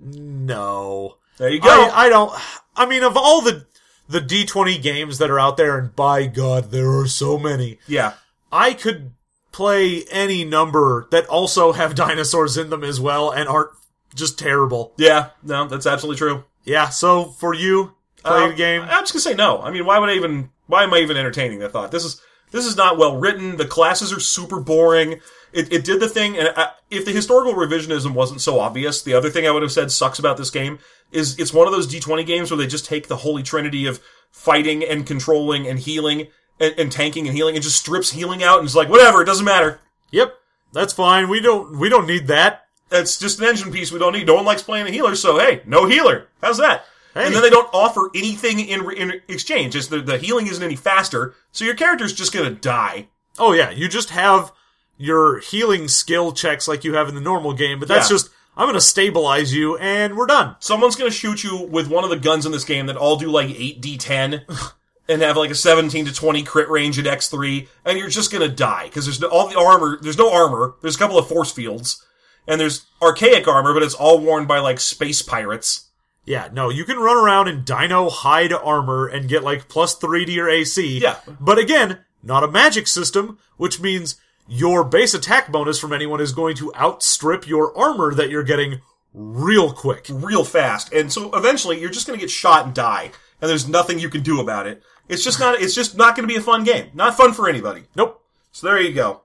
no.
There you go.
I, I don't. I mean, of all the the D twenty games that are out there, and by God, there are so many.
yeah.
I could play any number that also have dinosaurs in them as well, and aren't just terrible.
Yeah. No, that's absolutely true.
Yeah. So for you, play
Um,
the game.
I'm just gonna say no. I mean, why would I even? Why am I even entertaining the thought? This is this is not well written. The classes are super boring. It, it did the thing, and I, if the historical revisionism wasn't so obvious, the other thing I would have said sucks about this game is it's one of those D20 games where they just take the holy trinity of fighting and controlling and healing and, and tanking and healing and just strips healing out and it's like whatever, it doesn't matter.
Yep, that's fine. We don't we don't need that.
That's just an engine piece we don't need. No one likes playing a healer, so hey, no healer. How's that?
Hey.
And then they don't offer anything in, in exchange. The, the healing isn't any faster, so your character's just gonna die.
Oh yeah, you just have your healing skill checks like you have in the normal game, but that's
Yeah.
just I'm gonna stabilize you and we're done.
Someone's gonna shoot you with one of the guns in this game that all do like 8d10 and have like a 17 to 20 crit range at x3, and you're just gonna die, because there's no, all the armor, there's no armor, there's a couple of force fields, and there's archaic armor, but it's all worn by like space pirates.
Yeah, no, you can run around in dino hide armor and get like plus three to your AC.
Yeah.
But again, not a magic system, which means your base attack bonus from anyone is going to outstrip your armor that you're getting real quick.
real fast. And so eventually you're just going to get shot and die. And there's nothing you can do about it. It's just not, it's just not going to be a fun game. Not fun for anybody.
Nope.
So there you go.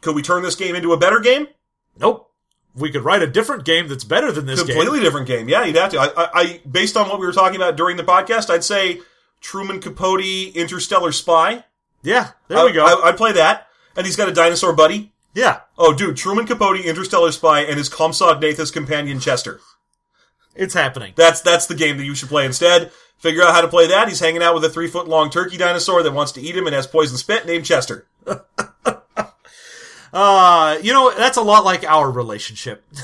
Could we turn this game into a better game?
Nope. We could write a different game that's better than this game.
Completely different game. Yeah, you'd have to. I, I, I, based on what we were talking about during the podcast, I'd say Truman Capote, Interstellar Spy.
Yeah, there
I,
we go.
I, I'd play that. And he's got a dinosaur buddy.
yeah,
Oh, dude, Truman Capote, Interstellar Spy, and his Compsognathus companion Chester.
it's happening.
That's that's the game that you should play instead. Figure out how to play that. He's hanging out with a three foot long turkey dinosaur that wants to eat him and has poison spit named Chester.
Uh, you know, that's a lot like our relationship.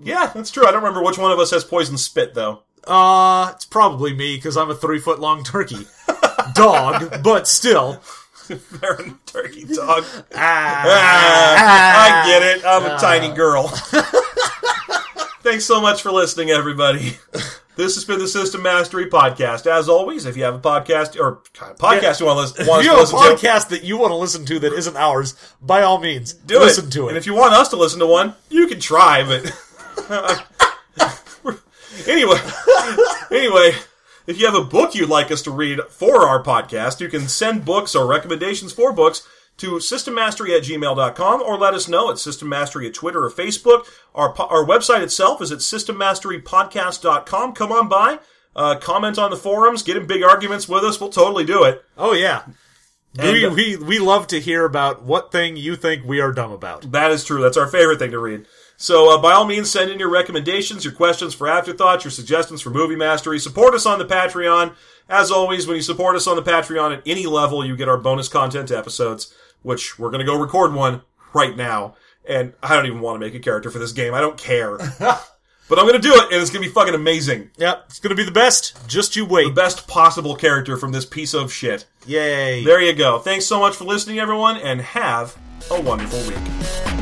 Yeah, that's true. I don't remember which one of us has poison spit though.
Uh, it's probably me because I'm a three foot long turkey dog, but still.
Baron Turkey Dog.
Ah,
Ah, I get it. I'm a tiny girl. Thanks so much for listening, everybody. This has been the System Mastery Podcast. As always, if you have a podcast or podcast you want to listen, want
If you
to
have a
listen to,
podcast that you want to listen to that isn't ours, by all means,
do
listen
it.
to it.
And if you want us to listen to one, you can try. But anyway, anyway, if you have a book you'd like us to read for our podcast, you can send books or recommendations for books to systemmastery at gmail.com or let us know at System Mastery at Twitter or Facebook. Our, our website itself is at systemmasterypodcast.com. Come on by, uh, comment on the forums, get in big arguments with us. We'll totally do it.
oh yeah,
And,
we,
uh,
we we love to hear about what thing you think we are dumb about.
That is true. That's our favorite thing to read. So, uh, by all means, send in your recommendations, your questions for Afterthoughts, your suggestions for Movie Mastery. Support us on the Patreon. As always, when you support us on the Patreon at any level, you get our bonus content episodes, which we're going to go record one right now. And I don't even want to make a character for this game. I don't care. but I'm going to do it, and it's going to be fucking amazing.
Yep, it's gonna be the best. Just you wait.
The best possible character from this piece of shit.
Yay.
There you go. Thanks so much for listening, everyone, and have a wonderful week.